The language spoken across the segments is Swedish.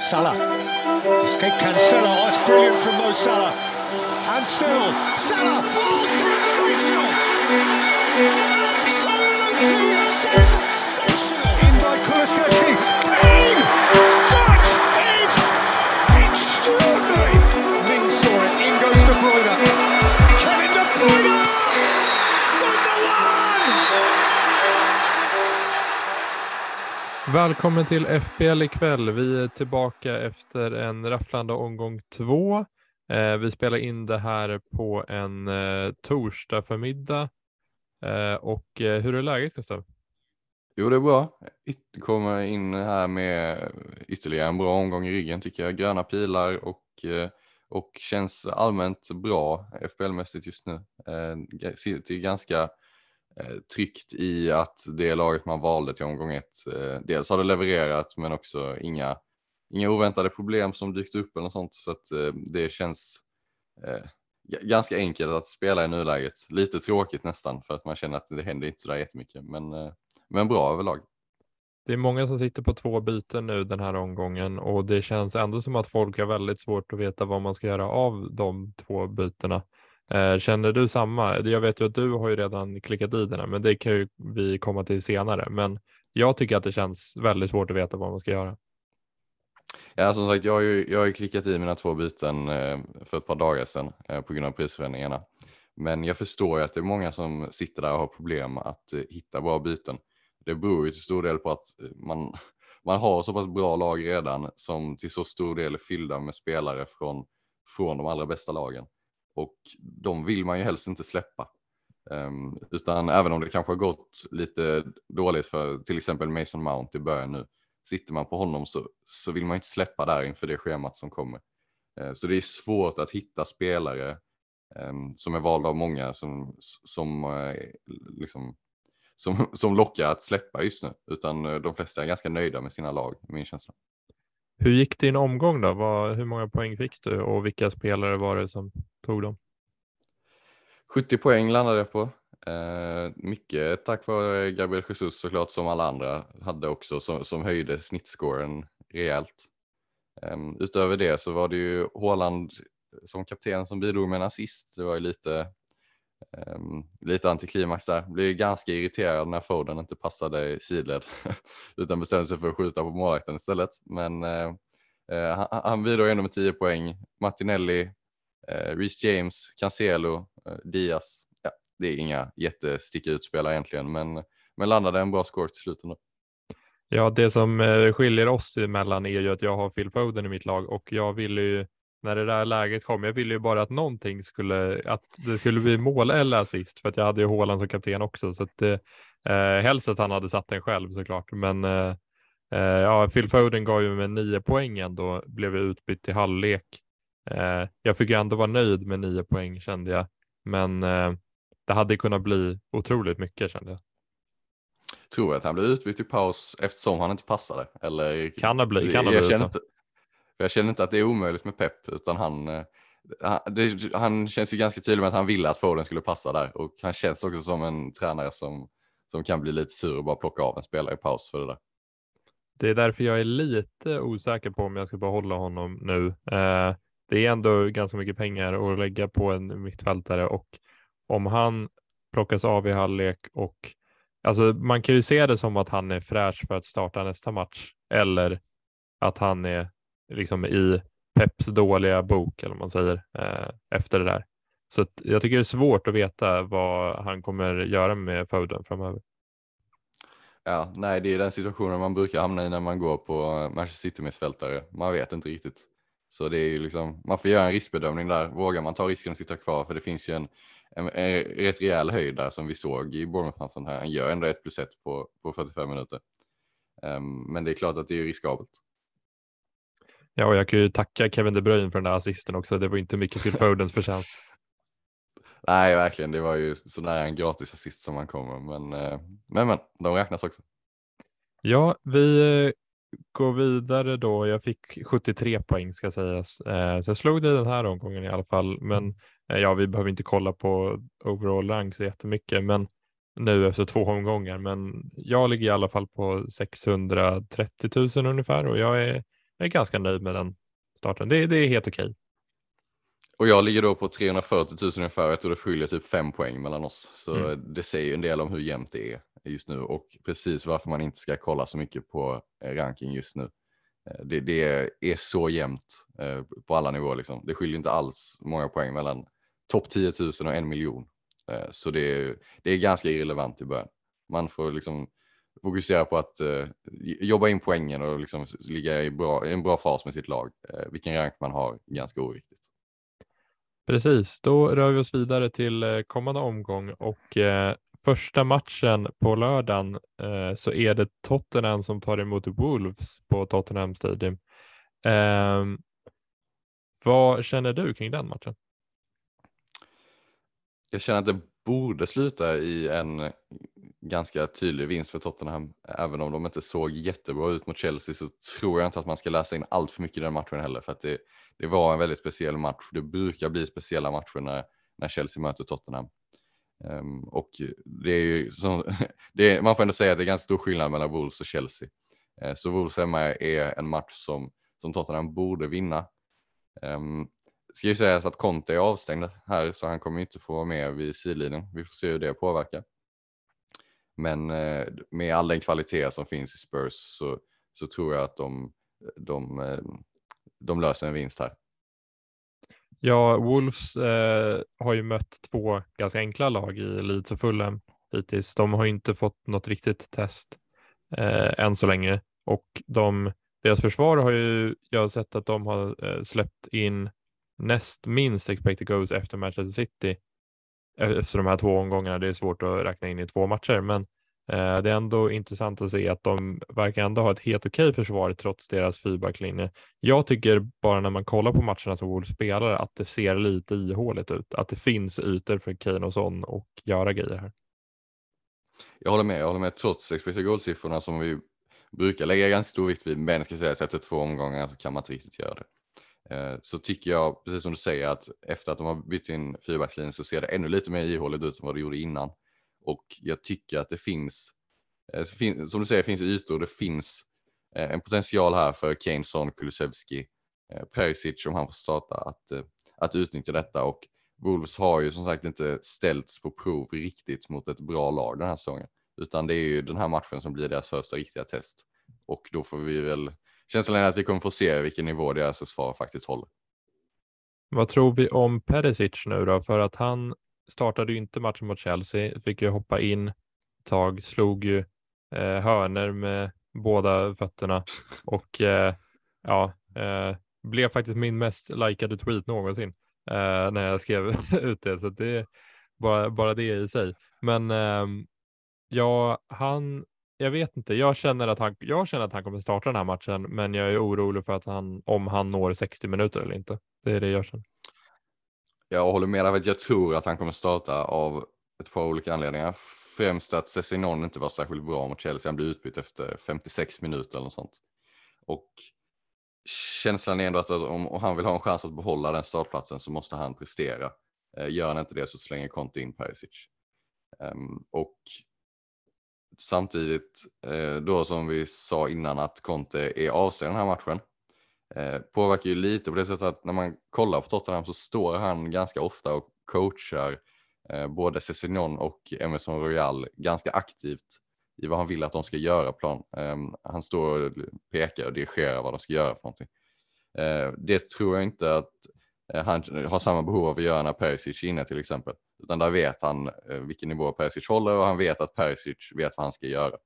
Salah. Escape Cancelo. Oh, that's brilliant from Mo Salah. And still, Salah. Oh, sensational! Absolutely sensational! Välkommen till FBL ikväll. Vi är tillbaka efter en rafflande omgång två. Eh, vi spelar in det här på en eh, torsdag förmiddag. Eh, och eh, hur är läget Gustav? Jo, det är bra. It Kommer in här med ytterligare en bra omgång i ryggen tycker jag. Gröna pilar och, eh, och känns allmänt bra FBL-mässigt just nu. Eh, g- Sitter ganska eh, Eh, tryggt i att det laget man valde till omgång ett, eh, dels har det levererat men också inga, inga oväntade problem som dykt upp eller något sånt. Så att eh, det känns eh, ganska enkelt att spela i nuläget. Lite tråkigt nästan för att man känner att det händer inte sådär jättemycket. Men eh, men bra överlag. Det är många som sitter på två byten nu den här omgången och det känns ändå som att folk har väldigt svårt att veta vad man ska göra av de två bytena. Eh, känner du samma? Jag vet ju att du har ju redan klickat i den här, men det kan ju vi komma till senare. Men jag tycker att det känns väldigt svårt att veta vad man ska göra. Ja, som sagt, jag har ju, jag har ju klickat i mina två byten eh, för ett par dagar sedan eh, på grund av prisförändringarna. Men jag förstår ju att det är många som sitter där och har problem att hitta bra byten. Det beror ju till stor del på att man, man har så pass bra lag redan som till så stor del är fyllda med spelare från, från de allra bästa lagen. Och de vill man ju helst inte släppa. Um, utan även om det kanske har gått lite dåligt för till exempel Mason Mount i början nu. Sitter man på honom så, så vill man inte släppa där inför det schemat som kommer. Uh, så det är svårt att hitta spelare um, som är valda av många som, som, uh, liksom, som, som lockar att släppa just nu. Utan uh, de flesta är ganska nöjda med sina lag, min känsla. Hur gick din omgång då? Var, hur många poäng fick du och vilka spelare var det som tog dem? 70 poäng landade jag på. Eh, mycket tack vare Gabriel Jesus såklart som alla andra hade också som, som höjde snittscoren rejält. Eh, utöver det så var det ju Håland som kapten som bidrog med en assist. Det var ju lite, Ehm, lite antiklimax där. Blev ju ganska irriterad när Foden inte passade i sidled utan bestämde sig för att skjuta på målvakten istället. Men eh, eh han, han bidrog ändå med 10 poäng. Martinelli, eh, Reece James, Cancelo, eh, Diaz. Ja, det är inga jättesticka utspelare egentligen, men, men landade en bra score till slut ändå. Ja, det som eh, skiljer oss emellan är ju att jag har Phil Foden i mitt lag och jag ville ju när det där läget kom, jag ville ju bara att någonting skulle, att det skulle bli mål eller assist för att jag hade ju Haaland som kapten också så att eh, helst att han hade satt den själv såklart. Men eh, eh, ja, Phil Foden gav ju med nio poäng ändå, blev jag utbytt till halvlek. Eh, jag fick ju ändå vara nöjd med nio poäng kände jag, men eh, det hade kunnat bli otroligt mycket kände jag. Tror jag att han blev utbytt i paus eftersom han inte passade? Eller? Kan ha blivit, kan blivit känner så. inte, jag känner inte att det är omöjligt med Pep utan han, eh, han, det, han känns ju ganska tydlig med att han ville att Foden skulle passa där och han känns också som en tränare som, som kan bli lite sur och bara plocka av en spelare i paus för det där. Det är därför jag är lite osäker på om jag ska behålla honom nu. Eh, det är ändå ganska mycket pengar att lägga på en mittfältare och om han plockas av i halvlek och alltså man kan ju se det som att han är fräsch för att starta nästa match eller att han är liksom i Peps dåliga bok eller vad man säger eh, efter det där. Så att jag tycker det är svårt att veta vad han kommer göra med Foden framöver. Ja, nej, det är den situationen man brukar hamna i när man går på eh, Manchester City mittfältare. Man vet inte riktigt. Så det är ju liksom, man får göra en riskbedömning där. Vågar man ta risken att sitta kvar? För det finns ju en, en, en rätt rejäl höjd där som vi såg i Bournemouth-matchen här. Han gör ändå 1 plus 1 på, på 45 minuter. Um, men det är klart att det är riskabelt. Ja, och jag kan ju tacka Kevin De Bruyne för den där assisten också. Det var inte mycket till Fodens förtjänst. Nej, verkligen. Det var ju sådär en gratis assist som man kommer. Men, eh, men, men de räknas också. Ja, vi eh, går vidare då. Jag fick 73 poäng ska sägas, eh, så jag slog det den här omgången i alla fall. Men ja, vi behöver inte kolla på overall rank så jättemycket, men nu efter två omgångar. Men jag ligger i alla fall på 630 000 ungefär och jag är jag är ganska nöjd med den starten. Det, det är helt okej. Okay. Och jag ligger då på 340 000 ungefär. Jag tror det skiljer typ fem poäng mellan oss. Så mm. det säger en del om hur jämnt det är just nu och precis varför man inte ska kolla så mycket på eh, ranking just nu. Eh, det, det är så jämnt eh, på alla nivåer. Liksom. Det skiljer inte alls många poäng mellan topp 10 000 och en miljon. Så det är, det är ganska irrelevant i början. Man får liksom fokusera på att uh, jobba in poängen och liksom ligga i, bra, i en bra fas med sitt lag. Uh, vilken rank man har, ganska oviktigt. Precis, då rör vi oss vidare till uh, kommande omgång och första matchen på lördagen så är det Tottenham som tar emot Wolves på Tottenham Stadium. Ehm, vad känner du kring den matchen? Jag känner att det borde sluta i en ganska tydlig vinst för Tottenham. Även om de inte såg jättebra ut mot Chelsea så tror jag inte att man ska läsa in allt för mycket i den matchen heller. För att det, det var en väldigt speciell match. Det brukar bli speciella matcher när, när Chelsea möter Tottenham. Um, och det är ju som, det är, man får ändå säga att det är ganska stor skillnad mellan Wolves och Chelsea. Uh, så Wolves hemma är en match som, som Tottenham borde vinna. Um, ska ju sägas att Conte är avstängd här så han kommer inte få vara med vid sidlinjen. Vi får se hur det påverkar. Men eh, med all den kvalitet som finns i Spurs så, så tror jag att de, de, eh, de löser en vinst här. Ja, Wolves eh, har ju mött två ganska enkla lag i Leeds och Fulham hittills. De har inte fått något riktigt test eh, än så länge och de, deras försvar har ju, jag har sett att de har eh, släppt in näst minst expected goals efter Manchester City eh, efter de här två omgångarna. Det är svårt att räkna in i två matcher, men eh, det är ändå intressant att se att de verkar ändå ha ett helt okej försvar trots deras feedbacklinje. Jag tycker bara när man kollar på matcherna som Wolves spelar att det ser lite ihåligt ut, att det finns ytor för Kane och Son och göra grejer här. Jag håller med, jag håller med trots expected goal-siffrorna som vi brukar lägga ganska stor vikt vid, men ska sägas efter två omgångar så kan man inte riktigt göra det. Eh, så tycker jag, precis som du säger, att efter att de har bytt in fyrbackslinjen så ser det ännu lite mer ihåligt ut än vad det gjorde innan. Och jag tycker att det finns, eh, som du säger, finns ytor, det finns eh, en potential här för Kane, Kulusevski, Perisic om han får starta att, att utnyttja detta. Och Wolves har ju som sagt inte ställts på prov riktigt mot ett bra lag den här säsongen, utan det är ju den här matchen som blir deras första riktiga test. Och då får vi väl känslan är att vi kommer få se vilken nivå deras försvar faktiskt håller. Vad tror vi om Perisic nu då? För att han startade ju inte matchen mot Chelsea, fick ju hoppa in ett tag, slog ju eh, hörner med båda fötterna och eh, ja, eh, blev faktiskt min mest likade tweet någonsin eh, när jag skrev ut det. Så det är bara, bara det i sig. Men ehm, ja, han jag vet inte. Jag känner att han, jag känner att han kommer starta den här matchen, men jag är orolig för att han, om han når 60 minuter eller inte. Det är det jag känner. Jag håller med dig. Jag tror att han kommer starta av ett par olika anledningar. Främst att Cessinon inte var särskilt bra mot Chelsea. Han blev utbytt efter 56 minuter eller något sånt. Och känslan är ändå att om han vill ha en chans att behålla den startplatsen så måste han prestera. Eh, gör han inte det så slänger Conte in Perisic. Ehm, och Samtidigt eh, då som vi sa innan att Conte är avstängd den här matchen eh, påverkar ju lite på det sättet att när man kollar på Tottenham så står han ganska ofta och coachar eh, både Cessignon och Emerson Royal ganska aktivt i vad han vill att de ska göra plan. Ehm, han står och pekar och dirigerar vad de ska göra för någonting. Eh, det tror jag inte att Eh, han har samma behov av att göra när Perisic är inne till exempel. Utan där vet han eh, vilken nivå Perisic håller och han vet att Perisic vet vad han ska göra.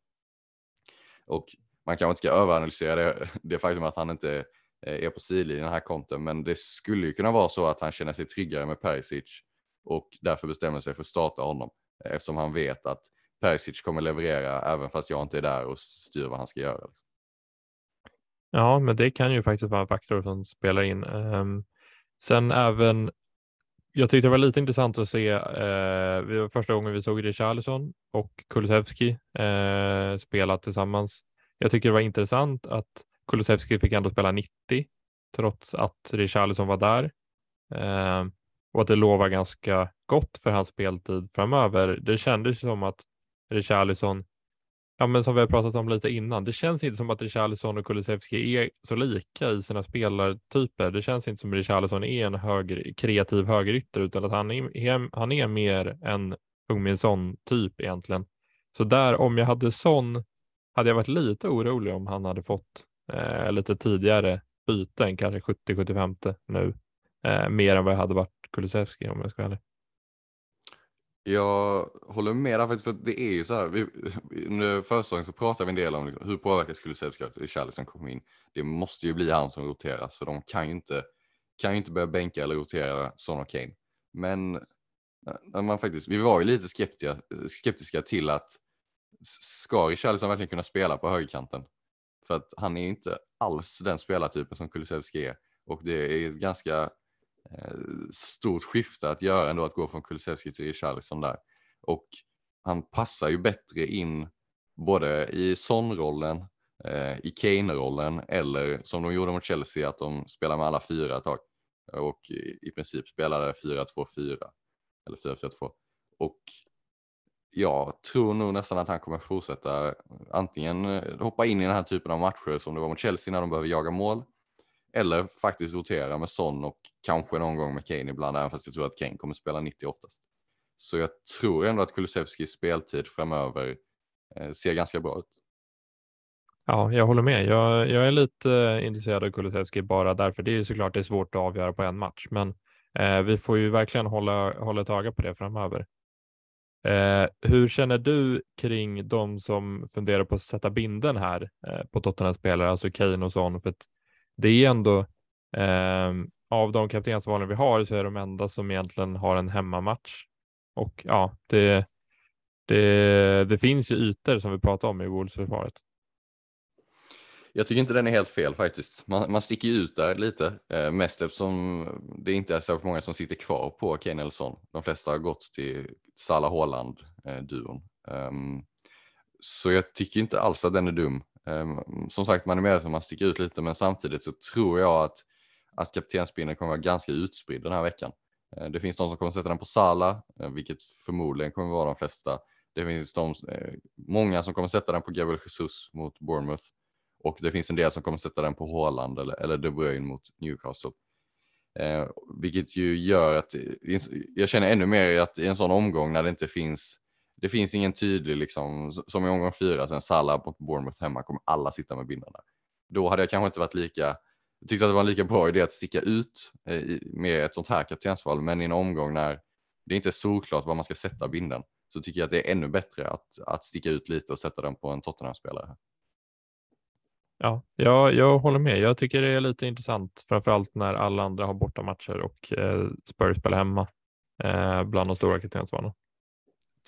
Och man kanske inte ska överanalysera det, det faktum att han inte eh, är på sidlinjen här konten, men det skulle ju kunna vara så att han känner sig tryggare med Perisic och därför bestämmer sig för att starta honom eftersom han vet att Perisic kommer leverera även fast jag inte är där och styr vad han ska göra. Liksom. Ja, men det kan ju faktiskt vara en faktor som spelar in. Um, sen även jag tyckte det var lite intressant att se. Eh, första gången vi såg Richarlison och Kulusevski eh, spela tillsammans. Jag tycker det var intressant att Kulusevski fick ändå spela 90 trots att Richarlison var där eh, och att det lovar ganska gott för hans speltid framöver. Det kändes som att Richarlison Ja, men som vi har pratat om lite innan. Det känns inte som att Richarlison och Kulusevski är så lika i sina spelartyper. Det känns inte som att Richarlison är en höger, kreativ högerytter utan att han är, han är mer en Ungminsson typ egentligen. Så där, om jag hade sån, hade jag varit lite orolig om han hade fått eh, lite tidigare byten, kanske 70-75 nu, eh, mer än vad jag hade varit Kulusevski om jag ska vara ärlig. Jag håller med där faktiskt, för det är ju så här. Vi, under försäsongen så pratade vi en del om liksom, hur påverkas Kulusevski att Richarlison kommer in. Det måste ju bli han som roteras, för de kan ju inte, kan ju inte börja bänka eller rotera Son och Kane. Men när man faktiskt, vi var ju lite skeptiska, skeptiska till att ska Richarlison verkligen kunna spela på högerkanten? För att han är inte alls den spelartypen som Kulusevski är och det är ganska Eh, stort skifte att göra ändå att gå från Kulusevski till Richarlison där. Och han passar ju bättre in både i Son-rollen, eh, i Kane-rollen eller som de gjorde mot Chelsea att de spelar med alla fyra ett tag och i princip spelade 4-2-4 eller 4-4-2. Och jag tror nog nästan att han kommer fortsätta antingen hoppa in i den här typen av matcher som det var mot Chelsea när de behöver jaga mål eller faktiskt rotera med Son och kanske någon gång med Kane ibland, även fast jag tror att Kane kommer spela 90 oftast. Så jag tror ändå att Kulusevskis speltid framöver eh, ser ganska bra ut. Ja, jag håller med. Jag, jag är lite eh, intresserad av Kulusevski bara därför. Det är såklart det är svårt att avgöra på en match, men eh, vi får ju verkligen hålla, hålla ett öga på det framöver. Eh, hur känner du kring de som funderar på att sätta binden här eh, på Tottenham spelare, alltså Kane och Son? För att det är ändå eh, av de kaptensvalen vi har så är de enda som egentligen har en hemmamatch. Och ja, det, det, det finns ju ytor som vi pratar om i Wolves-försvaret. Jag tycker inte den är helt fel faktiskt. Man, man sticker ut där lite, eh, mest eftersom det inte är så många som sitter kvar på Kane Elson. De flesta har gått till Salah Haaland-duon. Eh, um, så jag tycker inte alls att den är dum. Ehm, som sagt, man är med som man sticker ut lite, men samtidigt så tror jag att, att kaptensbindeln kommer vara ganska utspridd den här veckan. Ehm, det finns de som kommer sätta den på Sala, eh, vilket förmodligen kommer vara de flesta. Det finns de, eh, många som kommer sätta den på Gabriel Jesus mot Bournemouth och det finns en del som kommer sätta den på Haaland eller, eller De Bruyne mot Newcastle. Eh, vilket ju gör att eh, jag känner ännu mer att i en sån omgång när det inte finns det finns ingen tydlig, liksom, som i omgång fyra, sen Salah mot Bournemouth hemma, kommer alla sitta med bindarna. Då hade jag kanske inte varit lika, tyckte att det var en lika bra idé att sticka ut eh, med ett sånt här kaptensval, men i en omgång när det inte är solklart var man ska sätta binden så tycker jag att det är ännu bättre att, att sticka ut lite och sätta den på en Tottenham-spelare. Ja, jag, jag håller med. Jag tycker det är lite intressant, framförallt när alla andra har bortamatcher och eh, Spurs spelar hemma eh, bland de stora kaptensvalen.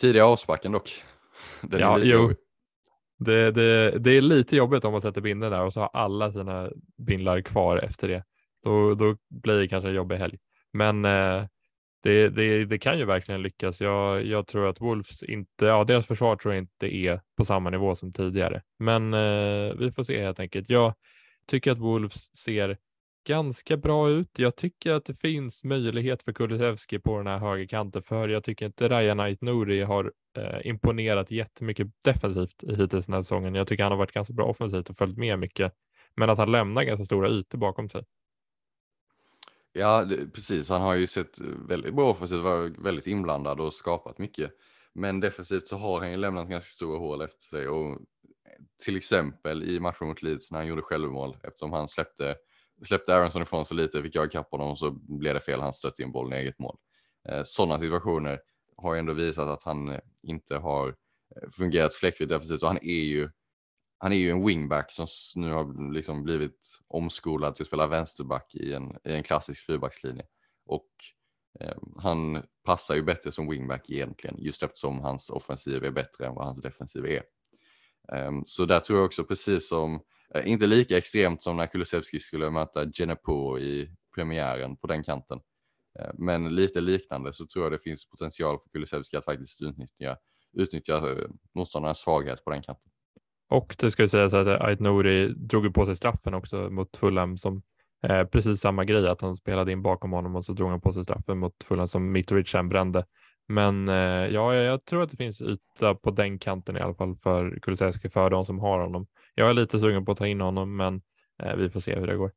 Tidiga avsparken dock. Den ja, jo. Det, det, det är lite jobbigt om man sätter binden där och så har alla sina bindlar kvar efter det. Då, då blir det kanske en jobbig helg. Men eh, det, det, det, kan ju verkligen lyckas. Jag, jag tror att Wolves inte, ja deras försvar tror jag inte är på samma nivå som tidigare. Men eh, vi får se helt enkelt. Jag tycker att Wolves ser ganska bra ut. Jag tycker att det finns möjlighet för Kulusevski på den här högerkanten, för jag tycker inte Raja Ait Nouri har eh, imponerat jättemycket defensivt hittills den här säsongen. Jag tycker han har varit ganska bra offensivt och följt med mycket, men att han lämnar ganska stora ytor bakom sig. Ja, det, precis. Han har ju sett väldigt bra offensivt, varit väldigt inblandad och skapat mycket. Men defensivt så har han ju lämnat ganska stora hål efter sig och till exempel i matchen mot Leeds när han gjorde självmål eftersom han släppte släppte Aronson ifrån sig lite, fick jag ikapp honom och så blev det fel. Han stötte in bollen i eget mål. Eh, sådana situationer har ändå visat att han eh, inte har eh, fungerat fläckfritt defensivt och han är ju han är ju en wingback som nu har liksom blivit omskolad till att spela vänsterback i en, i en klassisk fyrbackslinje. Och eh, han passar ju bättre som wingback egentligen just eftersom hans offensiv är bättre än vad hans defensiv är. Eh, så där tror jag också precis som Eh, inte lika extremt som när Kulusevski skulle möta Genepo i premiären på den kanten. Eh, men lite liknande så tror jag det finns potential för Kulusevski att faktiskt utnyttja, utnyttja eh, motståndarnas svaghet på den kanten. Och det ska sägas att Ait Nouri drog på sig straffen också mot Fulham som eh, precis samma grej att han spelade in bakom honom och så drog han på sig straffen mot Fulham som Mitrovic sen brände. Men eh, ja, jag tror att det finns yta på den kanten i alla fall för Kulusevski för de som har honom. Jag är lite sugen på att ta in honom, men eh, vi får se hur det går.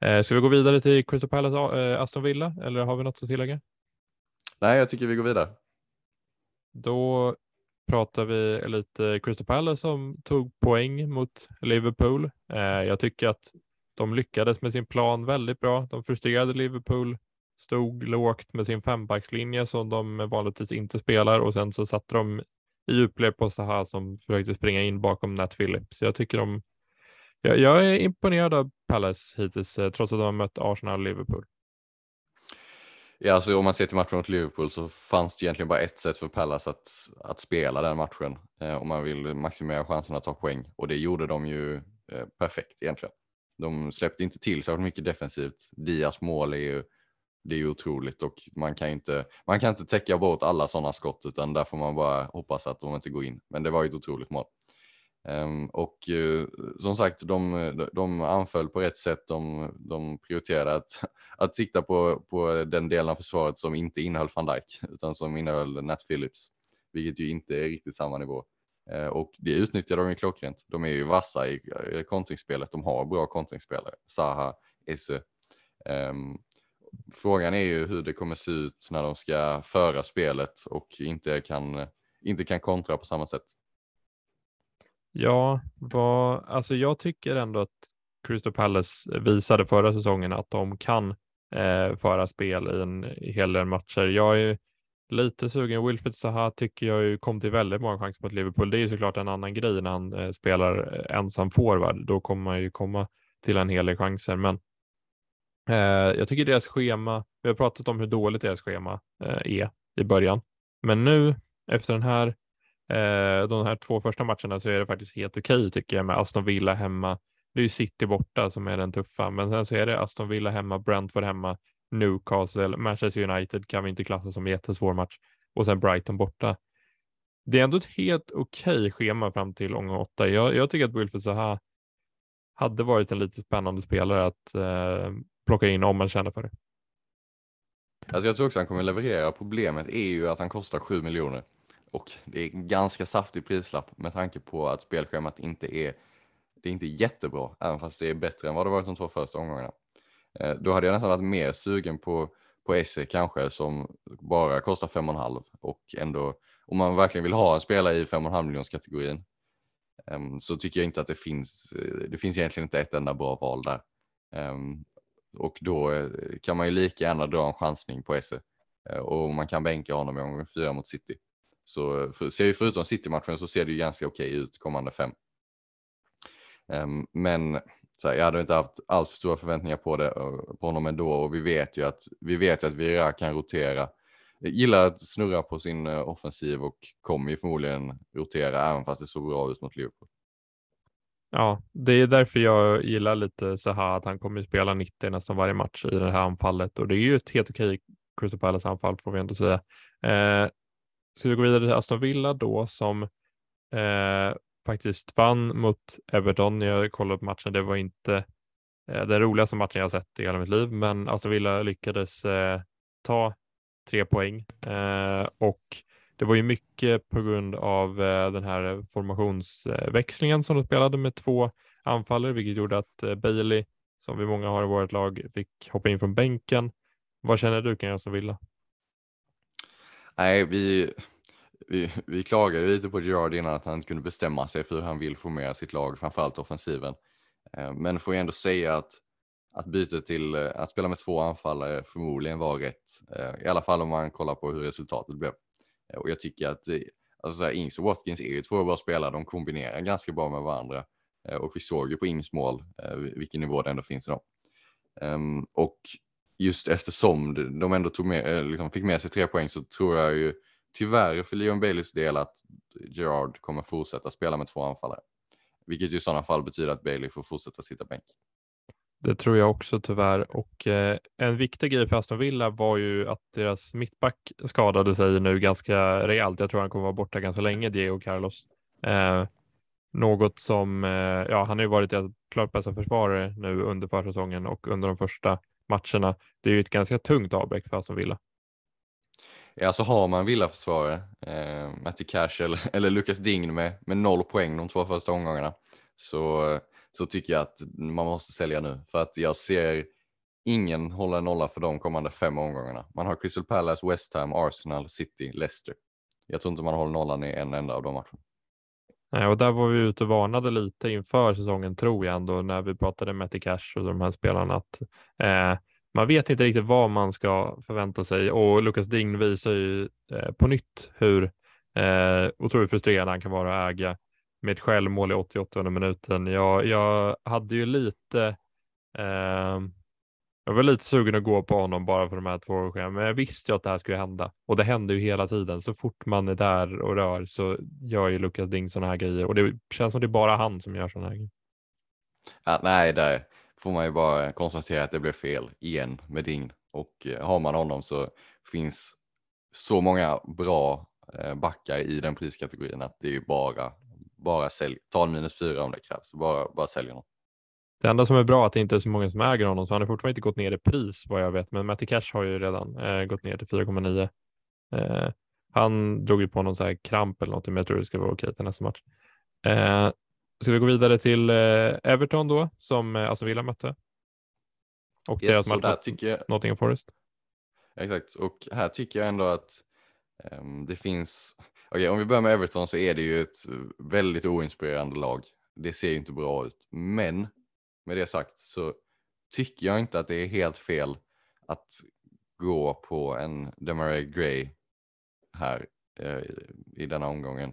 Eh, ska vi gå vidare till Crystal Palace eh, Aston Villa eller har vi något att tillägga? Nej, jag tycker vi går vidare. Då pratar vi lite Crystal Palace som tog poäng mot Liverpool. Eh, jag tycker att de lyckades med sin plan väldigt bra. De frustrerade Liverpool, stod lågt med sin fembackslinje som de vanligtvis inte spelar och sen så satte de i djupled på Zaha som försökte springa in bakom Nat Phillips. Jag tycker de jag, jag är imponerad av Palace hittills, eh, trots att de har mött Arsenal och Liverpool. Ja, alltså om man ser till matchen mot Liverpool så fanns det egentligen bara ett sätt för Palace att, att spela den matchen eh, om man vill maximera chansen att ta poäng och det gjorde de ju eh, perfekt egentligen. De släppte inte till särskilt mycket defensivt. Dias mål är ju, det är ju otroligt och man kan inte, man kan inte täcka bort alla sådana skott utan där får man bara hoppas att de inte går in. Men det var ju ett otroligt mål. Um, och uh, som sagt, de, de anföll på rätt sätt. De, de prioriterade att, att sikta på, på den delen av försvaret som inte innehöll van Dijk utan som innehöll Nat Phillips, vilket ju inte är riktigt samma nivå. Uh, och det utnyttjar de ju klockrent. De är ju vassa i, i kontringsspelet. De har bra kontringsspelare. Saha, Esse. Um, ehm, frågan är ju hur det kommer se ut när de ska föra spelet och inte kan, inte kan kontra på samma sätt. Ja, vad, alltså jag tycker ändå att Crystal Palace visade förra säsongen att de kan eh, föra spel i en hel del matcher. Jag är lite sugen. Wilfred Zaha tycker jag ju kom till väldigt många chanser mot Liverpool. Det är ju såklart en annan grej när han eh, spelar eh, ensam forward. Då kommer man ju komma till en hel del chanser, men Eh, jag tycker deras schema. Vi har pratat om hur dåligt deras schema eh, är i början, men nu efter den här eh, de här två första matcherna så är det faktiskt helt okej okay, tycker jag med Aston Villa hemma. Det är ju City borta som är den tuffa, men sen så är det Aston Villa hemma, Brentford hemma, Newcastle, Manchester United kan vi inte klassa som jättesvår match och sen Brighton borta. Det är ändå ett helt okej okay schema fram till omgång åtta. Jag, jag tycker att Wilfred Zaha hade varit en lite spännande spelare att eh, plocka in om man känner för det. Alltså jag tror också han kommer leverera. Problemet är ju att han kostar 7 miljoner och det är en ganska saftig prislapp med tanke på att spelschemat inte är, det är inte jättebra, även fast det är bättre än vad det varit de två första omgångarna. Eh, då hade jag nästan varit mer sugen på, på Esse kanske som bara kostar 5,5 och ändå om man verkligen vill ha en spelare i 5,5 miljons kategorin ehm, så tycker jag inte att det finns, eh, det finns egentligen inte ett enda bra val där. Ehm, och då eh, kan man ju lika gärna dra en chansning på Esse eh, och man kan bänka honom i omgång fyra mot City. Så för, ser ju förutom City-matchen så ser det ju ganska okej okay ut kommande fem. Ehm, men så här, jag hade inte haft alltför stora förväntningar på, det, eh, på honom ändå och vi vet ju att vi vet ju att vi kan rotera. Jag gillar att snurra på sin offensiv och kommer ju förmodligen rotera även fast det såg bra ut mot Liverpool. Ja, det är därför jag gillar lite så här att han kommer spela 90 nästan varje match i det här anfallet och det är ju ett helt okej Crystal Palace anfall får vi ändå säga. Eh, Ska vi gå vidare till Aston Villa då som eh, faktiskt vann mot Everton. Jag kollade på matchen. Det var inte eh, den roligaste matchen jag sett i hela mitt liv, men Aston Villa lyckades eh, ta tre poäng eh, och det var ju mycket på grund av eh, den här formationsväxlingen som de spelade med två anfallare, vilket gjorde att eh, Bailey, som vi många har i vårt lag, fick hoppa in från bänken. Vad känner du kring som Villa? Nej, vi, vi, vi klagade lite på Gerard innan att han inte kunde bestämma sig för hur han vill formera sitt lag, framförallt offensiven. Eh, men får ändå säga att, att bytet till att spela med två anfallare förmodligen var rätt. I alla fall om man kollar på hur resultatet blev. Eh, och jag tycker att eh, alltså Ings och Watkins är ju två bra spelare. De kombinerar ganska bra med varandra eh, och vi såg ju på Ings mål vilken nivå det ändå finns i dem. Och just eftersom de ändå tog med, liksom fick med sig tre poäng så tror jag ju tyvärr för Leon Baileys del att Gerard kommer fortsätta spela med två anfallare. Vilket i sådana fall betyder att Bailey får fortsätta sitta bänk. Det tror jag också tyvärr. Och eh, en viktig grej för Aston Villa var ju att deras mittback skadade sig nu ganska rejält. Jag tror han kommer vara borta ganska länge, Diego Carlos. Eh, något som, eh, ja, han har ju varit deras klart bästa försvarare nu under försäsongen och under de första matcherna. Det är ju ett ganska tungt avbräck för Aston Villa. Ja, så har man villaförsvarare, eh, Matti Cash eller, eller Lucas Dign med, med noll poäng de två första omgångarna så, eh, så tycker jag att man måste sälja nu för att jag ser ingen hålla nolla för de kommande fem omgångarna. Man har Crystal Palace, West Ham, Arsenal, City, Leicester. Jag tror inte man håller nollan i en enda av de matcherna. Nej, och där var vi ute och varnade lite inför säsongen tror jag ändå när vi pratade med Matty Cash och de här spelarna att eh, man vet inte riktigt vad man ska förvänta sig och Lukas Dign visar ju eh, på nytt hur eh, otroligt frustrerande han kan vara att äga med ett självmål i 88 minuten. Jag, jag hade ju lite eh, jag var lite sugen att gå på honom bara för de här två åren, men jag visste ju att det här skulle hända och det händer ju hela tiden. Så fort man är där och rör så gör ju Lukas Ding sådana här grejer och det känns som det är bara han som gör sådana här grejer. Ja, nej, där får man ju bara konstatera att det blev fel igen med Ding och eh, har man honom så finns så många bra eh, backar i den priskategorin att det är ju bara, bara sälj. Ta en minus fyra om det krävs, bara, bara sälj honom. Det enda som är bra är att det inte är så många som äger honom, så han har fortfarande inte gått ner i pris vad jag vet. Men Matty Cash har ju redan eh, gått ner till 4,9. Eh, han drog ju på någon så här kramp eller något, men jag tror det ska vara okej till nästa match. Eh, ska vi gå vidare till eh, Everton då, som eh, Aston Villa mötte? Och yes, deras match mot tycker jag... Nottingham Forest. Exakt, och här tycker jag ändå att um, det finns, okej om vi börjar med Everton så är det ju ett eh, väldigt oinspirerande lag. Det ser ju inte bra ut, men med det sagt så tycker jag inte att det är helt fel att gå på en Demaray Gray här eh, i denna omgången.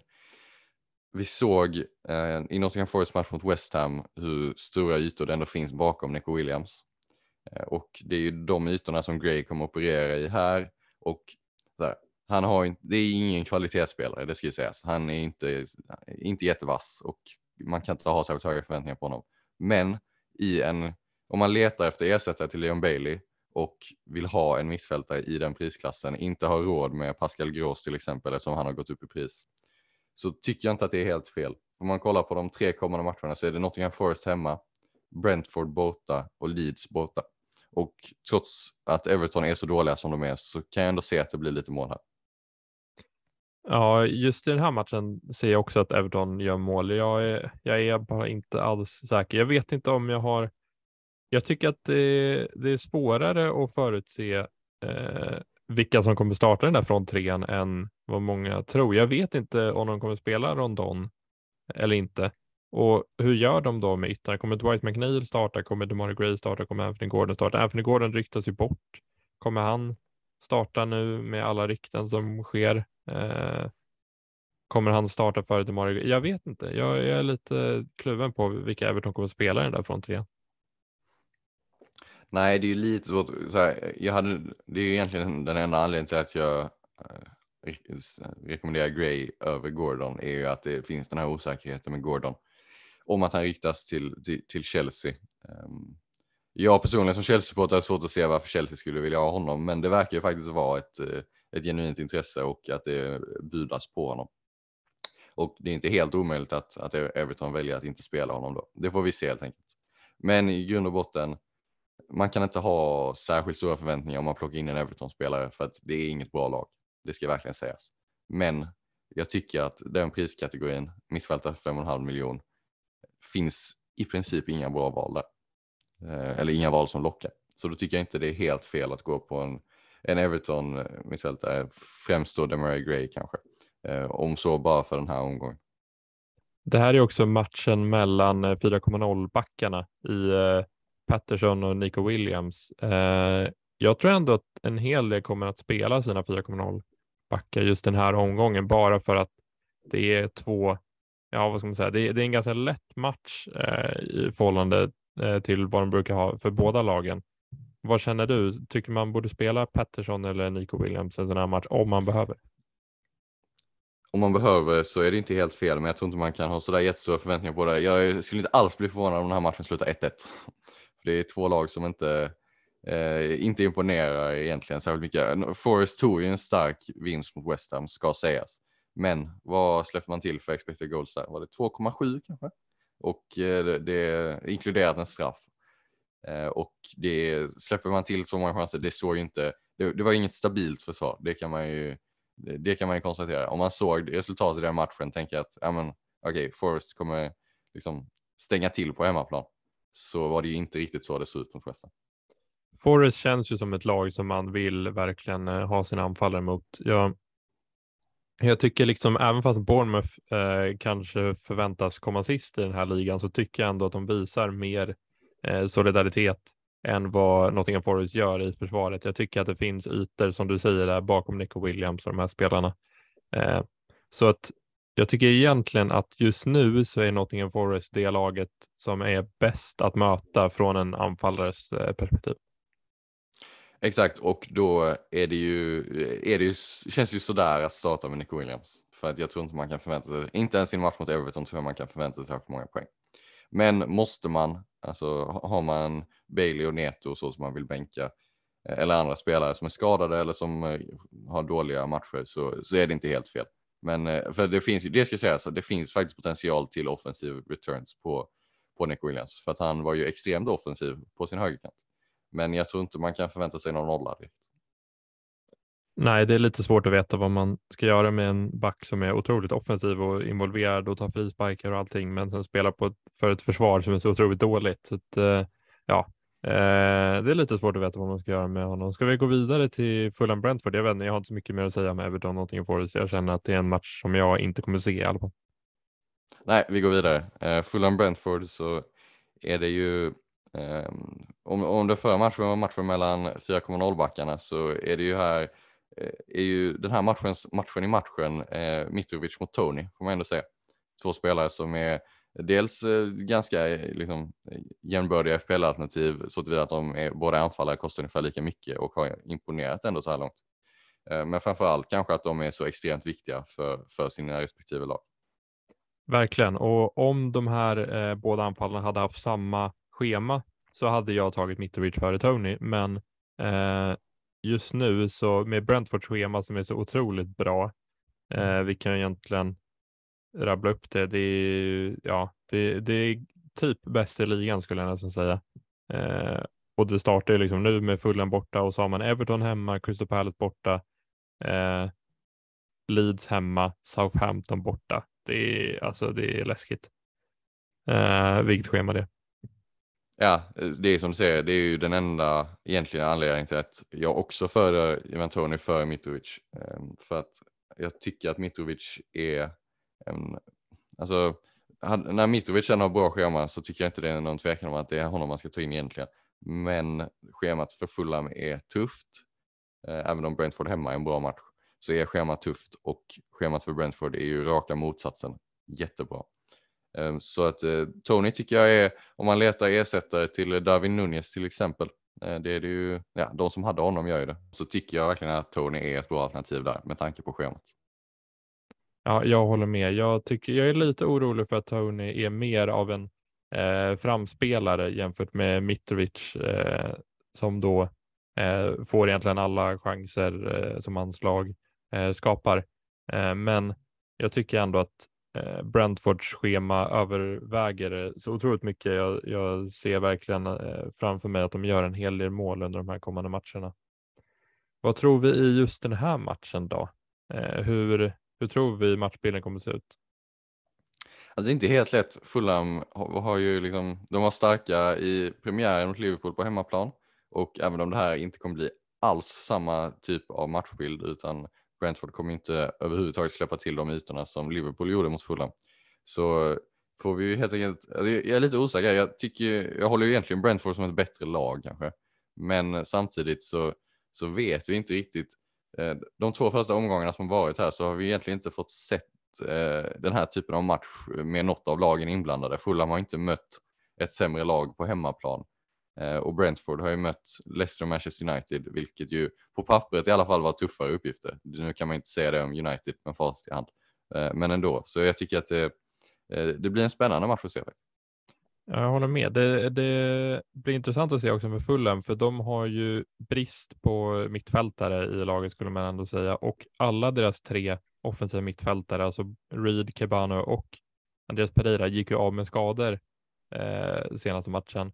Vi såg eh, i Nottingham Forest match mot West Ham hur stora ytor det ändå finns bakom Nico Williams. Eh, och det är ju de ytorna som Gray kommer operera i här och där, han har inte, det är ingen kvalitetsspelare, det ska ju sägas. Han är inte, inte jättevass och man kan inte ha särskilt höga förväntningar på honom. Men i en, om man letar efter ersättare till Leon Bailey och vill ha en mittfältare i den prisklassen, inte har råd med Pascal Gross till exempel eftersom han har gått upp i pris, så tycker jag inte att det är helt fel. Om man kollar på de tre kommande matcherna så är det Nottingham Forest hemma, Brentford borta och Leeds borta. Och trots att Everton är så dåliga som de är så kan jag ändå se att det blir lite mål här. Ja, just i den här matchen ser jag också att Everton gör mål. Jag är, jag är bara inte alls säker. Jag vet inte om jag har. Jag tycker att det, det är svårare att förutse eh, vilka som kommer starta den där från trean än vad många tror. Jag vet inte om de kommer spela Rondon eller inte. Och hur gör de då med yttrarna? Kommer Dwight McNeil starta? Kommer DeMarie Gray starta? Kommer Anthony Gordon starta? Anthony Gordon ryktas ju bort. Kommer han starta nu med alla rykten som sker? Eh, kommer han starta före Demario? Jag vet inte. Jag, jag, är lite kluven på vilka Everton kommer att spela i den där från tre. Nej, det är ju lite svårt. Så här, jag hade, det är ju egentligen den enda anledningen till att jag eh, rekommenderar Gray över Gordon är ju att det finns den här osäkerheten med Gordon om att han riktas till, till, till Chelsea. Um, jag personligen som Chelsea-supporter har svårt att se varför Chelsea skulle vilja ha honom, men det verkar ju faktiskt vara ett, eh, ett genuint intresse och att det budas på honom. Och det är inte helt omöjligt att, att e- Everton väljer att inte spela honom då. Det får vi se helt enkelt. Men i grund och botten, man kan inte ha särskilt stora förväntningar om man plockar in en Everton-spelare för att det är inget bra lag. Det ska verkligen sägas. Men jag tycker att den priskategorin, mittfältare för 5,5 miljon, finns i princip inga bra val där. Eh, eller inga val som lockar. Så då tycker jag inte det är helt fel att gå på en, en Everton eh, mittfältare, främst då Demarai Gray kanske. Eh, om så bara för den här omgången. Det här är också matchen mellan eh, 4.0 backarna i eh, Patterson och Nico Williams. Jag tror ändå att en hel del kommer att spela sina 4.0 backar just den här omgången bara för att det är två, ja vad ska man säga, det är, det är en ganska lätt match i förhållande Eh, till vad de brukar ha för båda lagen. Vad känner du? Tycker man borde spela Patterson eller Nico Williams en sån här match om man behöver? Om man behöver så är det inte helt fel, men jag tror inte man kan ha sådär jättestora förväntningar på det. Jag skulle inte alls bli förvånad om den här matchen slutar 1-1. För det är två lag som inte, eh, inte imponerar egentligen särskilt mycket. Forest tog ju en stark vinst mot West Ham, ska sägas. Men vad släpper man till för expected goals där? Var det 2,7 kanske? och eh, det inkluderat en straff. Eh, och det släpper man till så många chanser, det såg ju inte, det, det var inget stabilt försvar, det kan man ju det kan man ju konstatera. Om man såg resultatet i den matchen tänker jag att ja, men, okay, Forest kommer liksom stänga till på hemmaplan. Så var det ju inte riktigt så det såg ut mot West Forest känns ju som ett lag som man vill verkligen eh, ha sina anfallare mot. Jag, jag tycker liksom även fast Bournemouth eh, kanske förväntas komma sist i den här ligan så tycker jag ändå att de visar mer eh, solidaritet än vad Nottingham Forest gör i försvaret. Jag tycker att det finns ytor som du säger där bakom Nico Williams och de här spelarna. Eh, så att jag tycker egentligen att just nu så är Nottingham Forest det laget som är bäst att möta från en anfallares eh, perspektiv. Exakt, och då är det ju, är det ju, känns ju sådär att starta med Nico Williams. För att jag tror inte man kan förvänta sig, inte ens i en match mot Everton tror jag man kan förvänta sig för många poäng. Men måste man, alltså har man Bailey och Neto och så som man vill bänka eh, eller andra spelare som är skadade eller som eh, har dåliga matcher så, så är det inte helt fel. Men eh, för det finns, det ska sägas, det finns faktiskt potential till offensiv returns på, på Nick Williams för att han var ju extremt offensiv på sin högerkant. Men jag tror inte man kan förvänta sig någon nolla direkt. Nej, det är lite svårt att veta vad man ska göra med en back som är otroligt offensiv och involverad och tar frisparkar och allting, men som spelar på ett, för ett försvar som är så otroligt dåligt. Så att, eh, ja, eh, det är lite svårt att veta vad man ska göra med honom. Ska vi gå vidare till Fulham Brentford? Jag vet inte, jag har inte så mycket mer att säga om Everton någonting Forest. Jag känner att det är en match som jag inte kommer se i alla fall. Nej, vi går vidare. Uh, Fulham Brentford så är det ju um, om, om det förra matchen var matchen mellan 4,0 backarna så är det ju här Eh, är ju den här matchens, matchen i matchen eh, Mitrovic mot Tony får man ändå säga. Två spelare som är dels eh, ganska eh, liksom, eh, jämnbördiga FPL-alternativ så tillvida att de är båda anfallare, kostar ungefär lika mycket och har imponerat ändå så här långt. Eh, men framför allt kanske att de är så extremt viktiga för, för sina respektive lag. Verkligen, och om de här eh, båda anfallarna hade haft samma schema så hade jag tagit Mitrovic före Tony, men eh, just nu så med Brentfords schema som är så otroligt bra. Eh, mm. vi kan egentligen rabbla upp det. Det är, ja, det, det är typ bäst i ligan skulle jag nästan säga. Eh, och det startar ju liksom nu med Fulham borta och så har man Everton hemma, Crystal Palace borta, eh, Leeds hemma, Southampton borta. Det är alltså det är läskigt. Eh, vilket schema det är. Ja, eh, det är som du säger, det är ju den enda egentligen anledningen till att jag också föredrar Ivan Tony för Mitrovic. Ehm, för att jag tycker att Mitrovic är en, alltså när Mitrovic har bra schema så tycker jag inte det är någon tvekan om att det är honom man ska ta in egentligen. Men schemat för Fulham är tufft. Eh, även om Brentford hemma är en bra match så är schemat tufft och schemat för Brentford är ju raka motsatsen. Jättebra. Ehm, så att eh, Tony tycker jag är, om man letar ersättare till Darwin Nunez till exempel, eh, det är det ju, ja, de som hade honom gör ju det. Så tycker jag verkligen att Tony är ett bra alternativ där med tanke på schemat. Ja, jag håller med. Jag, tycker, jag är lite orolig för att Tony är mer av en eh, framspelare jämfört med Mitrovic eh, som då eh, får egentligen alla chanser eh, som hans lag eh, skapar. men jag tycker ändå att Eh, Brentfords schema överväger så otroligt mycket. Jag, jag ser verkligen eh, framför mig att de gör en hel del mål under de här kommande matcherna. Vad tror vi i just den här matchen då? Eh, hur, hur tror vi matchbilden kommer att se ut? Alltså det är inte helt lätt. Fulham har, har ju liksom, de var starka i premiären mot Liverpool på hemmaplan och även om det här inte kommer bli alls samma typ av matchbild utan Brentford kommer inte överhuvudtaget släppa till de ytorna som Liverpool gjorde mot Fulham. Så får vi ju helt enkelt, alltså, jag är lite osäker, jag tycker, jag håller ju egentligen Brentford som ett bättre lag kanske. Men samtidigt så, så vet vi inte riktigt, eh, de två första omgångarna som varit här så har vi egentligen inte fått sett eh, den här typen av match med något av lagen inblandade. Fulham har inte mött ett sämre lag på hemmaplan. Eh, och Brentford har ju mött Leicester och Manchester United, vilket ju på pappret i alla fall var tuffare uppgifter. Nu kan man inte säga det om United med facit i hand, eh, men ändå. Så jag tycker att det, eh, det blir en spännande match att se. Jag håller med. Det, det, blir intressant att se också med Fulham, för de har ju brist på mittfältare i laget skulle man ändå säga och alla deras tre offensiva mittfältare, alltså Reed, Kebano och Andreas Pereira gick ju av med skador eh, senaste matchen.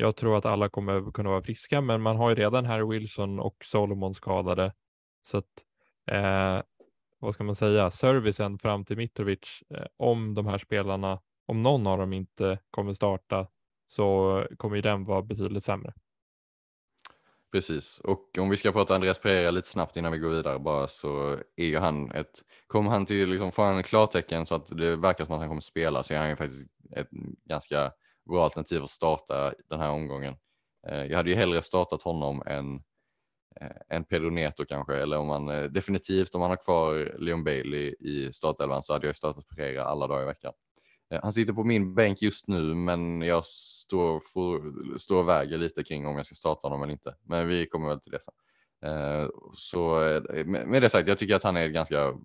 Jag tror att alla kommer kunna vara friska, men man har ju redan Harry Wilson och Solomon skadade. Så att, eh, vad ska man säga, servicen fram till Mitrovic, eh, om de här spelarna, om någon av dem inte kommer starta, så kommer ju den vara betydligt sämre. Precis, och om vi ska prata Andreas Pereira lite snabbt innan vi går vidare bara så är ju han ett, kommer han till, liksom, får han klartecken så att det verkar som att han kommer spela så är han ju faktiskt ett ganska bra alternativ att starta den här omgången. Eh, jag hade ju hellre startat honom än, eh, en Pedro Neto kanske, eller om man eh, definitivt om man har kvar Leon Bailey i startelvan så hade jag startat Pereira alla dagar i veckan. Han sitter på min bänk just nu, men jag står, får, står och väger lite kring om jag ska starta honom eller inte. Men vi kommer väl till det sen. Så med det sagt, jag tycker att han är ett ganska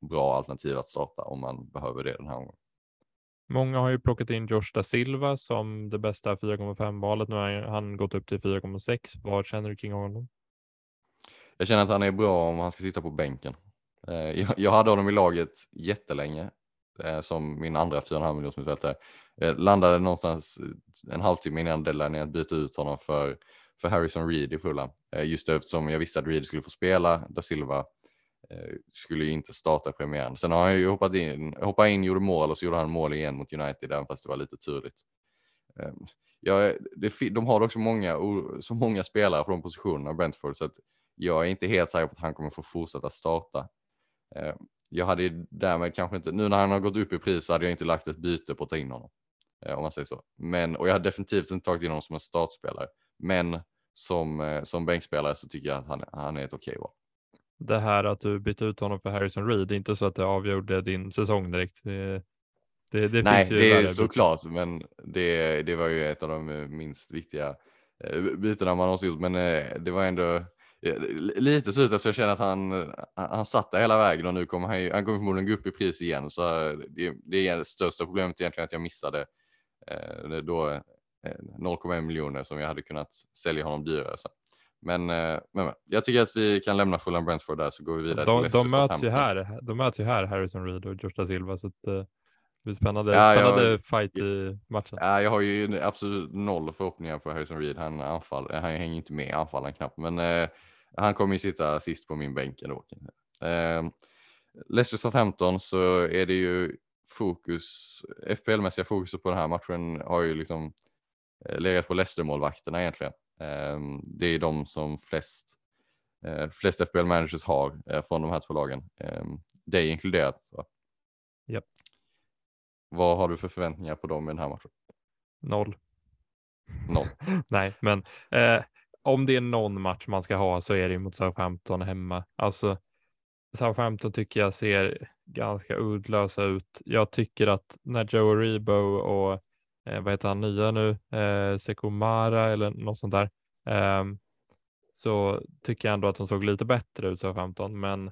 bra alternativ att starta om man behöver det den här gången. Många har ju plockat in Josh da Silva som det bästa 4,5 valet. Nu har han gått upp till 4,6. Vad känner du kring honom? Jag känner att han är bra om han ska sitta på bänken. Eh, jag hade honom i laget jättelänge eh, som min andra 4,5 miljons mittfältare. Eh, landade någonstans en halvtimme innan deadline att byta ut honom för, för Harrison Reed i Fulham. Just eftersom jag visste att Reed skulle få spela, da Silva Eh, skulle ju inte starta premiären. Sen har han ju hoppat in, hoppat in, gjorde mål och så gjorde han mål igen mot United, även fast det var lite turligt. Ehm, ja, det, de har också många, så många spelare från positionerna, Brentford, så att jag är inte helt säker på att han kommer få fortsätta starta. Ehm, jag hade därmed kanske inte, nu när han har gått upp i pris så hade jag inte lagt ett byte på att ta in honom. Eh, om man säger så. Men, och jag hade definitivt inte tagit in honom som en startspelare. Men som, eh, som bänkspelare så tycker jag att han, han är ett okej okay val det här att du bytte ut honom för Harrison Reed, det är inte så att det avgjorde din säsong direkt. Det, det, det Nej, det är såklart, men det, det var ju ett av de minst viktiga eh, bytena man någonsin gjort, men eh, det var ändå eh, lite så att jag känner att han, han satt där hela vägen och nu kommer han, han kommer förmodligen gå upp i pris igen. Så det, det är det största problemet egentligen att jag missade då 0,1 miljoner som jag hade kunnat sälja honom dyrare. Så. Men, eh, men jag tycker att vi kan lämna Fulham Brentford där så går vi vidare de, de möts ju här. De möts ju här, Harrison Reed och Joshua Silva. Så att, uh, det blir spännande, ja, spännande jag, fight i matchen. Ja, jag har ju absolut noll förhoppningar på Harrison Reed. Han, anfall, han hänger inte med i anfallen knappt, men uh, han kommer ju sitta sist på min bänk ändå. Uh, Leicester Southampton så är det ju fokus, FPL-mässiga fokuset på den här matchen har ju liksom legat på Leicester-målvakterna egentligen. Ehm, det är de som flest, eh, flest FBL managers har eh, från de här två lagen. Ehm, det är inkluderat. Yep. Vad har du för förväntningar på dem i den här matchen? Noll. Noll. Nej, men eh, om det är någon match man ska ha så är det mot Southampton hemma. Alltså, Southampton tycker jag ser ganska uddlösa ut. Jag tycker att när Joe Rebo och eh, vad heter han nya nu, eh, Sekomara eller något sånt där, eh, så tycker jag ändå att de såg lite bättre ut, Southampton, men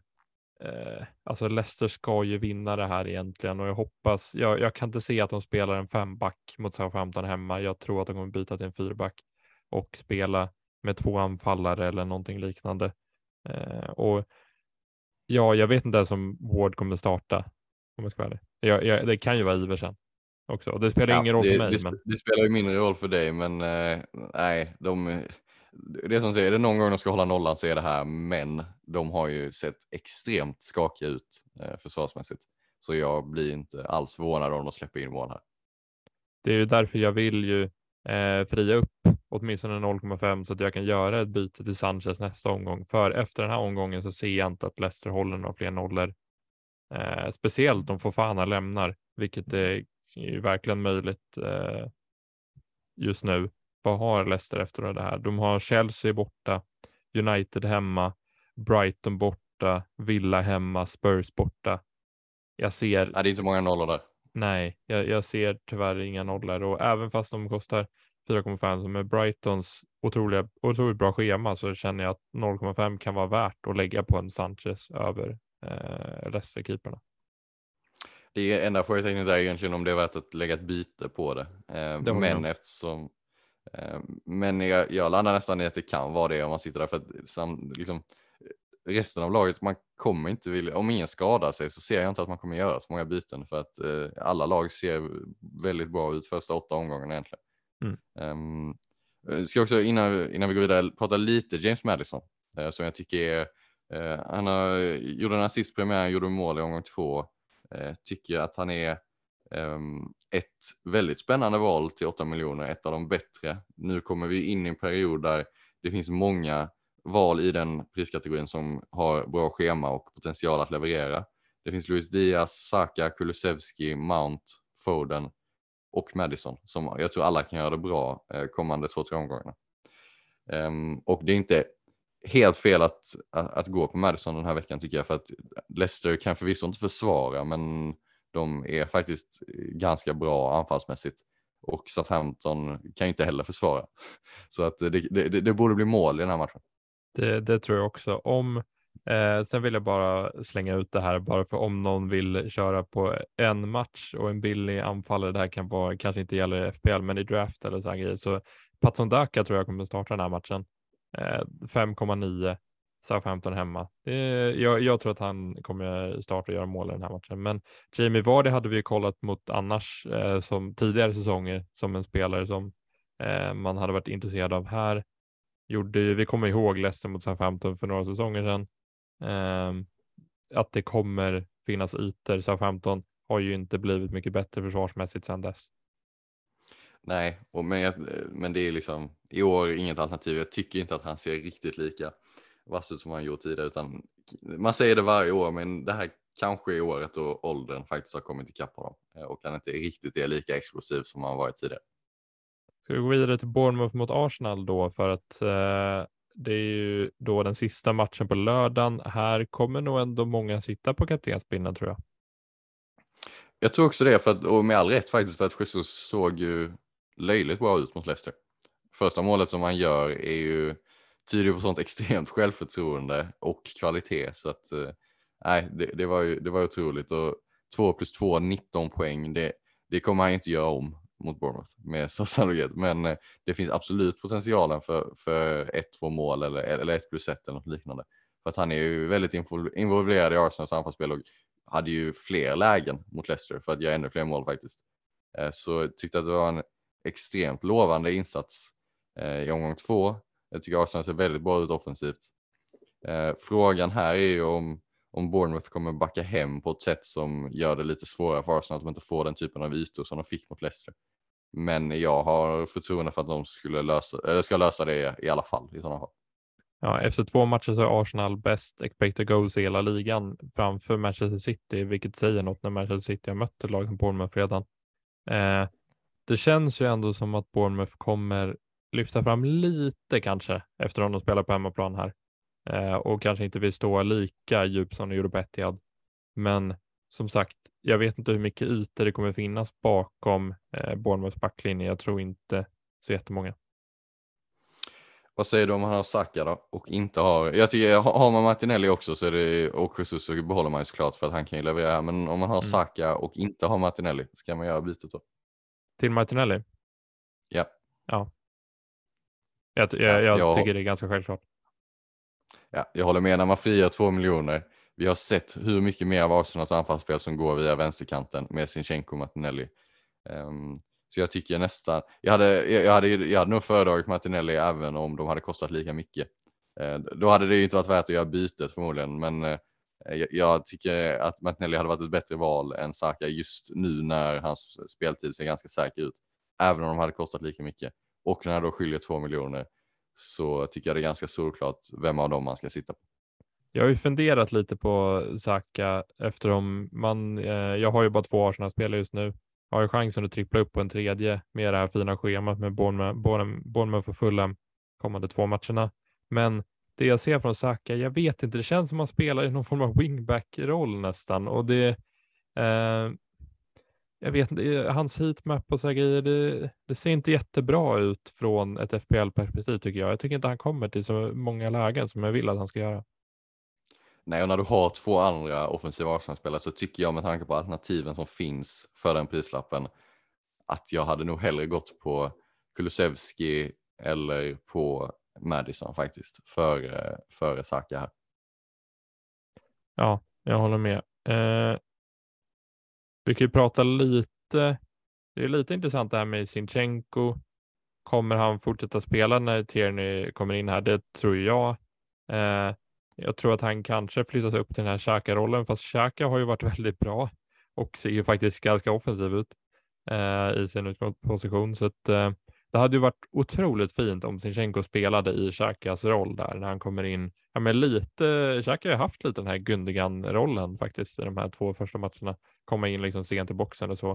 eh, alltså Leicester ska ju vinna det här egentligen och jag hoppas, jag, jag kan inte se att de spelar en femback mot Southampton hemma. Jag tror att de kommer byta till en fyrback och spela med två anfallare eller någonting liknande. Eh, och ja, jag vet inte ens om Ward kommer starta om jag ska vara ärlig. Jag, jag, det kan ju vara Iversen också. Och det spelar ja, ingen roll det, för mig. Det, men... det, spelar ju mindre roll för dig, men eh, nej, de, det som säger, är det någon gång de ska hålla nollan så är det här, men de har ju sett extremt skakiga ut eh, försvarsmässigt. Så jag blir inte alls förvånad om de släpper in mål här. Det är ju därför jag vill ju eh, fria upp åtminstone 0,5 så att jag kan göra ett byte till Sanchez nästa omgång. För efter den här omgången så ser jag inte att Leicester håller några fler nollor. Eh, speciellt om Fofana lämnar, vilket är är ju verkligen möjligt eh, just nu. Vad har Leicester efter det här? De har Chelsea borta, United hemma, Brighton borta, Villa hemma, Spurs borta. Jag ser. Nej, det är inte många nollor där. Nej, jag, jag ser tyvärr inga nollor och även fast de kostar 4,5 som är Brightons otroliga, otroligt bra schema så känner jag att 0,5 kan vara värt att lägga på en Sanchez över eh, Leicester-keeperna. Det enda frågetecknet är egentligen om det är värt att lägga ett byte på det. Eh, det men eftersom eh, men jag, jag landar nästan i att det kan vara det om man sitter där för att sam, liksom, resten av laget, man kommer inte vilja, om ingen skadar sig så ser jag inte att man kommer göra så många byten för att eh, alla lag ser väldigt bra ut första åtta omgångarna egentligen. Mm. Um, ska också innan, innan vi går vidare prata lite James Madison eh, som jag tycker är, eh, han har, gjorde en assist premiär, gjorde mål i omgång två. Eh, tycker att han är ehm, ett väldigt spännande val till 8 miljoner, ett av de bättre. Nu kommer vi in i en period där det finns många val i den priskategorin som har bra schema och potential att leverera. Det finns Luis Diaz, Saka, Kulusevski, Mount, Foden och Madison som jag tror alla kan göra det bra eh, kommande två, tre omgångarna. Ehm, och det är inte helt fel att, att, att, gå på Madison den här veckan tycker jag för att Leicester kan förvisso inte försvara men de är faktiskt ganska bra anfallsmässigt och Southampton kan ju inte heller försvara. Så att det, det, det borde bli mål i den här matchen. Det, det tror jag också. Om, eh, sen vill jag bara slänga ut det här bara för om någon vill köra på en match och en billig anfallare. Det här kan vara, kanske inte gäller FPL, men i draft eller så här grejer. Så Patson Daka tror jag kommer starta den här matchen. Eh, 5,9 Southampton hemma. Jag, jag, tror att han kommer starta och göra mål i den här matchen. Men Jamie Vardy hade vi kollat mot annars eh, som tidigare säsonger som en spelare som eh, man hade varit intresserad av här gjorde vi kommer ihåg Leicester mot Southampton för några säsonger sedan. Ehm, att det kommer finnas ytor. Southampton har ju inte blivit mycket bättre försvarsmässigt sedan dess. Nej, och men, men det är liksom i år inget alternativ. Jag tycker inte att han ser riktigt lika vass ut som han gjort tidigare utan man säger det varje år men det här kanske är året då åldern faktiskt har kommit ikapp honom eh, och han inte riktigt är lika explosiv som han varit tidigare. Ska vi gå vidare till Bournemouth mot Arsenal då för att eh, det är ju då den sista matchen på lördagen. Här kommer nog ändå många sitta på kaptensbindeln tror jag. Jag tror också det, för att, och med all rätt faktiskt, för att Jesus såg ju löjligt bra ut mot Leicester. Första målet som han gör är ju tyder på sånt extremt självförtroende och kvalitet så att eh, nej, det, det, var ju det var otroligt och 2 plus 2, 19 poäng. Det, det kommer han inte göra om mot Bournemouth med så sannolikhet. Men eh, det finns absolut potentialen för, för ett, två mål eller, eller ett plus ett eller något liknande. För att han är ju väldigt involverad i Arsenals anfallsspel och hade ju fler lägen mot Leicester för att göra ännu fler mål faktiskt. Eh, så tyckte att det var en extremt lovande insats Eh, i omgång två. Jag tycker Arsenal ser väldigt bra ut offensivt. Eh, frågan här är ju om om Bournemouth kommer backa hem på ett sätt som gör det lite svårare för Arsenal att de inte får den typen av ytor som de fick mot Leicester. Men jag har förtroende för att de skulle lösa, eller ska lösa det i alla fall i sådana fall. Ja, efter två matcher så är Arsenal bäst expected goals i hela ligan framför Manchester City, vilket säger något när Manchester City har mött ett lag som Bournemouth redan. Eh, det känns ju ändå som att Bournemouth kommer lyfta fram lite kanske efter att de spelar på hemmaplan här eh, och kanske inte vill stå lika djupt som de gjorde på Etihad. Men som sagt, jag vet inte hur mycket ytor det kommer finnas bakom eh, Bournemouths backlinje. Jag tror inte så jättemånga. Vad säger du om man har Saka då och inte har, jag tycker har man Martinelli också så är det, och Jesus så behåller man ju såklart för att han kan ju leverera, men om man har mm. Saka och inte har Martinelli, ska man göra bytet då? Till Martinelli? Ja. Ja. Jag, jag, jag, jag tycker det är ganska självklart. Ja, jag håller med när man frigör två miljoner. Vi har sett hur mycket mer av Arsenals anfallsspel som går via vänsterkanten med Sinchenko och Martinelli. Um, så jag tycker nästan, jag hade, jag hade, jag hade nog föredragit Martinelli även om de hade kostat lika mycket. Uh, då hade det ju inte varit värt att göra bytet förmodligen, men uh, jag, jag tycker att Martinelli hade varit ett bättre val än Saka just nu när hans speltid ser ganska säker ut. Även om de hade kostat lika mycket. Och när då skiljer två miljoner så tycker jag det är ganska solklart vem av dem man ska sitta på. Jag har ju funderat lite på Saka eftersom man, eh, jag har ju bara två Arsenal-spelare just nu. Jag har ju chansen att trippla upp på en tredje med det här fina schemat med Bournemouth och Fulham kommande två matcherna. Men det jag ser från Saka, jag vet inte, det känns som att han spelar i någon form av wingback-roll nästan och det, eh, jag vet inte, hans heatmap och så grejer, det, det, ser inte jättebra ut från ett FPL-perspektiv tycker jag. Jag tycker inte han kommer till så många lägen som jag vill att han ska göra. Nej, och när du har två andra offensiva Arsenal-spelare så tycker jag med tanke på alternativen som finns för den prislappen att jag hade nog hellre gått på Kulusevski eller på Madison faktiskt före, före Saka här. Ja, jag håller med. Eh, vi kan ju prata lite. Det är lite intressant det här med Sinchenko Kommer han fortsätta spela när Tierney kommer in här? Det tror jag. Eh, jag tror att han kanske flyttas upp till den här Xhaka-rollen, fast Xhaka har ju varit väldigt bra och ser ju faktiskt ganska offensiv ut eh, i sin utgångsposition. Så att, eh, det hade ju varit otroligt fint om Sinchenko spelade i Xhakas roll där när han kommer in. Ja, men lite, Xhaka har haft lite den här Gundogan-rollen faktiskt i de här två första matcherna. Komma in liksom sent i boxen och så.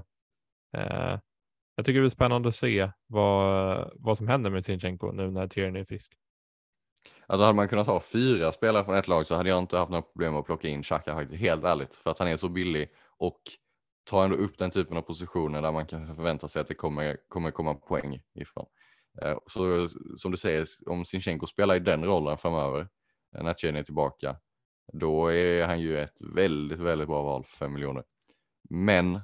Eh, jag tycker det blir spännande att se vad, vad som händer med Sinchenko nu när Tierney är frisk. Alltså hade man kunnat ha fyra spelare från ett lag så hade jag inte haft några problem att plocka in Xhaka faktiskt, helt ärligt. För att han är så billig och tar ändå upp den typen av positioner där man kan förvänta sig att det kommer, kommer komma poäng ifrån. Eh, så som du säger, om Sinchenko spelar i den rollen framöver eh, när Chen är tillbaka, då är han ju ett väldigt, väldigt bra val för 5 miljoner. Men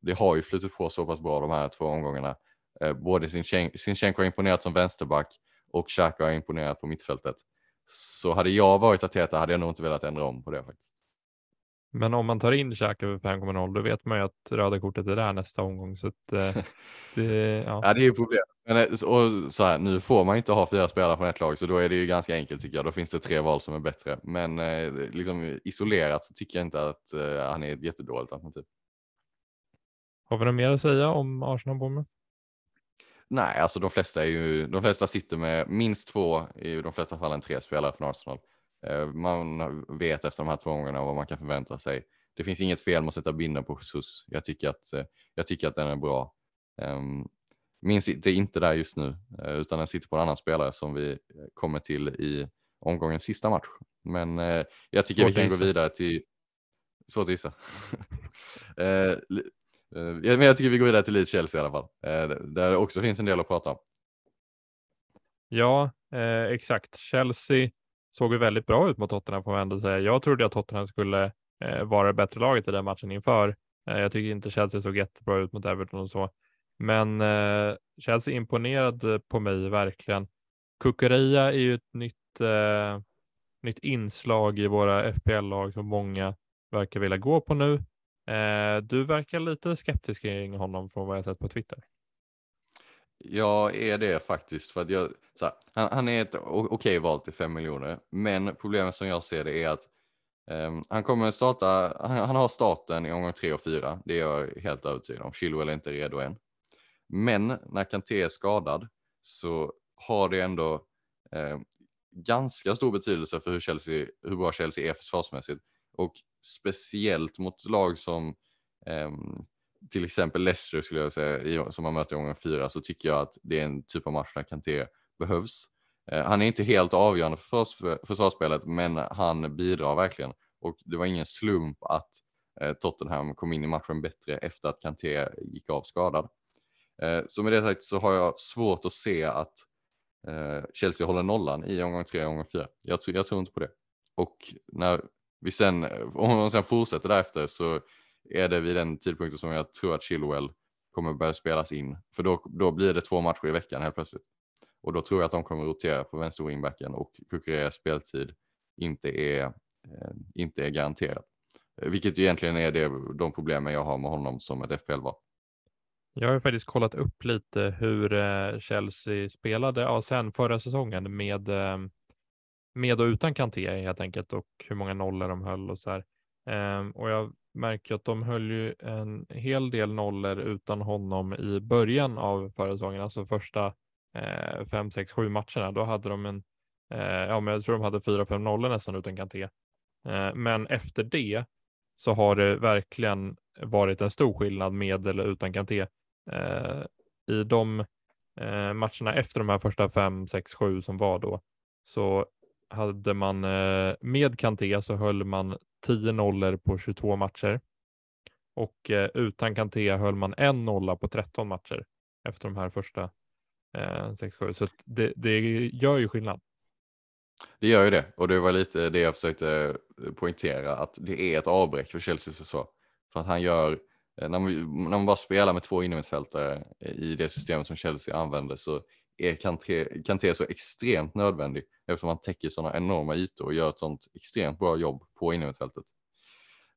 det har ju flutit på så pass bra de här två omgångarna. Eh, både Sinchenko har imponerat som vänsterback och Xhaka har imponerat på mittfältet. Så hade jag varit Ateta hade jag nog inte velat ändra om på det faktiskt. Men om man tar in Xhaka över 5,0 då vet man ju att röda kortet är där nästa omgång. Så att, eh, det, ja. ja, det är ju problemet. Men, eh, och så här, nu får man inte ha fyra spelare från ett lag så då är det ju ganska enkelt tycker jag. Då finns det tre val som är bättre. Men eh, liksom, isolerat så tycker jag inte att eh, han är ett jättedåligt alternativ. Har vi något mer att säga om Arsenal Bournemouth? Nej, alltså de flesta är ju, de flesta sitter med minst två, i de flesta fallen tre spelare från Arsenal. Eh, man vet efter de här två gångerna vad man kan förvänta sig. Det finns inget fel med att sätta binden på Jesus. Jag tycker att, eh, jag tycker att den är bra. Ehm, min sitter inte där just nu, eh, utan den sitter på en annan spelare som vi kommer till i omgångens sista match. Men jag tycker Svårt vi kan gå vidare till, svårt att gissa. Men jag tycker vi går vidare till Leeds Chelsea i alla fall, där det också finns en del att prata om. Ja, eh, exakt. Chelsea såg ju väldigt bra ut mot Tottenham får man ändå säga. Jag trodde att Tottenham skulle eh, vara det bättre laget i den matchen inför. Eh, jag tycker inte Chelsea såg jättebra ut mot Everton och så, men eh, Chelsea imponerade på mig verkligen. Kukureya är ju ett nytt, eh, nytt inslag i våra FPL-lag som många verkar vilja gå på nu. Eh, du verkar lite skeptisk kring honom från vad jag sett på Twitter. Jag är det faktiskt för att jag, här, han, han, är ett okej val till 5 miljoner, men problemet som jag ser det är att um, han kommer starta, han, han, har starten i omgång 3 och 4, det är jag helt övertygad om. Chilwell är inte redo än. Men när Kanté är skadad så har det ändå eh, ganska stor betydelse för hur, Chelsea, hur bra Chelsea är försvarsmässigt och speciellt mot lag som eh, till exempel Leicester skulle jag säga, som man möter i omgång fyra, så tycker jag att det är en typ av match där Kanté behövs. Eh, han är inte helt avgörande för försvarsspelet, men han bidrar verkligen. Och det var ingen slump att eh, Tottenham kom in i matchen bättre efter att Kanté gick av skadad. Eh, så med det sagt så har jag svårt att se att Chelsea håller nollan i omgång tre och omgång fyra. Jag, jag tror inte på det. Och när vi sen, om man sen fortsätter därefter så är det vid den tidpunkten som jag tror att Chilwell kommer börja spelas in. För då, då blir det två matcher i veckan helt plötsligt. Och då tror jag att de kommer rotera på vänster wingbacken och Kukureyas speltid inte är, eh, inte är garanterad. Vilket egentligen är det, de problemen jag har med honom som ett FPL-val. Jag har faktiskt kollat upp lite hur eh, Chelsea spelade ja, sen förra säsongen med, eh, med och utan Kanté helt enkelt och hur många nollor de höll och så här. Eh, och jag märker att de höll ju en hel del nollor utan honom i början av förra säsongen, alltså första eh, fem, sex, sju matcherna. Då hade de en, eh, ja, men jag tror de hade fyra, fem nollor nästan utan Kanté. Eh, men efter det så har det verkligen varit en stor skillnad med eller utan Kanté. Eh, I de eh, matcherna efter de här första fem, sex, sju som var då så hade man eh, med Kanté så höll man 10 nollor på 22 matcher och eh, utan Kanté höll man en nolla på 13 matcher efter de här första eh, 6-7. Så det, det gör ju skillnad. Det gör ju det och det var lite det jag försökte eh, poängtera att det är ett avbräck för Chelseas försvar. För att han gör, eh, när man, när man bara spelar med två innermittfältare i det systemet som Chelsea använder så är Kanté, Kanté så extremt nödvändig eftersom han täcker sådana enorma ytor och gör ett sådant extremt bra jobb på innermittfältet.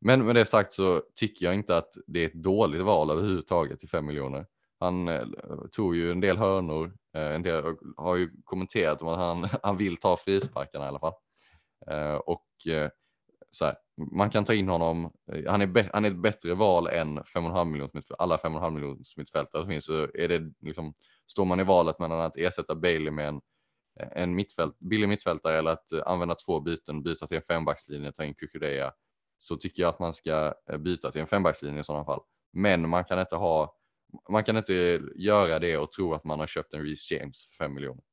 Men med det sagt så tycker jag inte att det är ett dåligt val överhuvudtaget till 5 miljoner. Han eh, tog ju en del hörnor eh, en del har ju kommenterat om att han, han vill ta frisparkarna i alla fall. Eh, och så här, man kan ta in honom. Han är, han är ett bättre val än 5,5 miljoner alla 5,5 miljoner mittfältare som finns. Så är det liksom, står man i valet mellan att ersätta Bailey med en, en mittfält, billig mittfältare eller att eh, använda två byten, byta till en fembackslinje, ta in Kukureya, så tycker jag att man ska eh, byta till en fembackslinje i sådana fall. Men man kan inte ha man kan inte göra det och tro att man har köpt en Reece James för 5 miljoner.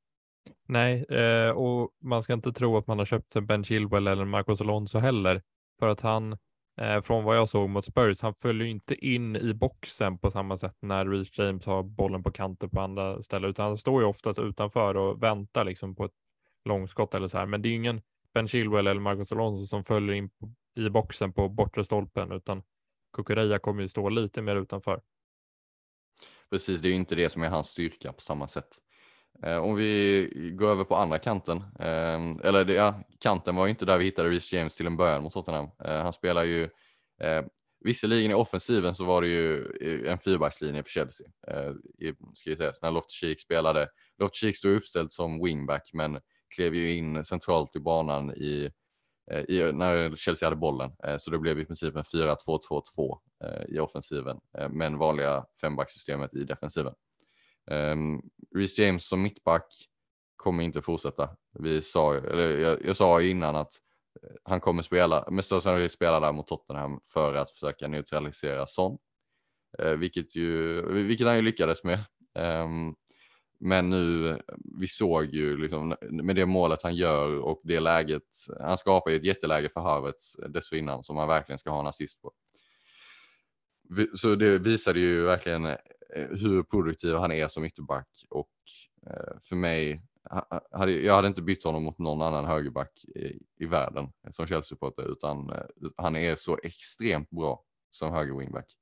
Nej, eh, och man ska inte tro att man har köpt en Ben Chilwell eller Marcos Alonso heller, för att han, eh, från vad jag såg mot Spurs, han följer inte in i boxen på samma sätt när Reece James har bollen på kanten på andra ställen, utan han står ju oftast utanför och väntar liksom på ett långskott eller så här. Men det är ingen Ben Chilwell eller Marcos Alonso som följer in på, i boxen på bortre stolpen, utan Kukureya kommer ju stå lite mer utanför. Precis, det är ju inte det som är hans styrka på samma sätt. Eh, om vi går över på andra kanten, ehm, eller det, ja, kanten var ju inte där vi hittade Reece James till en början mot Tottenham. Eh, han spelar ju, eh, visserligen i offensiven så var det ju en fyrbackslinje för Chelsea. Ska vi säga, när Loftus-Cheek spelade, Loftus-Cheek stod uppställd som wingback men klev ju in centralt i banan i i, när Chelsea hade bollen. Så det blev i princip en 4-2-2-2 i offensiven, men vanliga fembackssystemet i defensiven. Um, Reece James som mittback kommer inte fortsätta. Vi sa, eller jag, jag sa innan att eh, han kommer spela, med största sannolikhet spela där mot Tottenham för att försöka neutralisera Son. Eh, vilket, ju, vilket han ju lyckades med. Um, men nu, vi såg ju liksom med det målet han gör och det läget, han skapar ju ett jätteläge för Havertz dessförinnan som han verkligen ska ha en assist på. Så det visade ju verkligen Eh, hur produktiv han är som ytterback och eh, för mig, jag hade inte bytt honom mot någon annan högerback i, i världen som Chelsea-supporter utan eh, han är så extremt bra som höger wingback.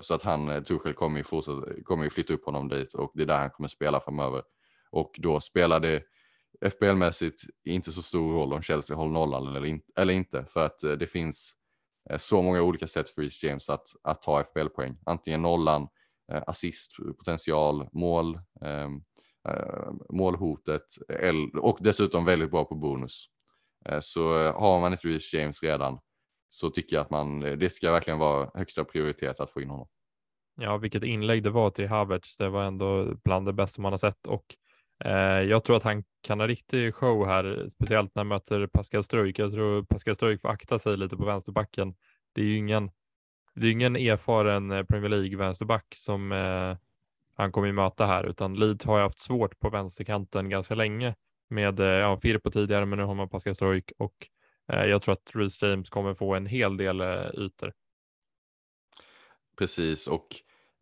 Så att han, Tuchel kommer ju, fortsätta, kommer ju flytta upp honom dit och det är där han kommer spela framöver. Och då spelar det FBL-mässigt inte så stor roll om Chelsea håller nollan eller, in, eller inte för att det finns så många olika sätt för Reece James att, att ta FBL-poäng. Antingen nollan, Eh, assist, potential, mål, ehm, eh, målhotet och dessutom väldigt bra på bonus. Eh, så eh, har man ett Reece James redan så tycker jag att man, det ska verkligen vara högsta prioritet att få in honom. Ja, vilket inlägg det var till Havertz. Det var ändå bland det bästa man har sett och eh, jag tror att han kan ha riktig show här, speciellt när han möter Pascal Struik. Jag tror Pascal Struik får akta sig lite på vänsterbacken. Det är ju ingen, det är ingen erfaren eh, Premier League vänsterback som eh, han kommer ju möta här, utan Leeds har ju haft svårt på vänsterkanten ganska länge med eh, ja, Firpo tidigare, men nu har man Pascal Struik och Eh, jag tror att Reece James kommer få en hel del eh, ytor. Precis och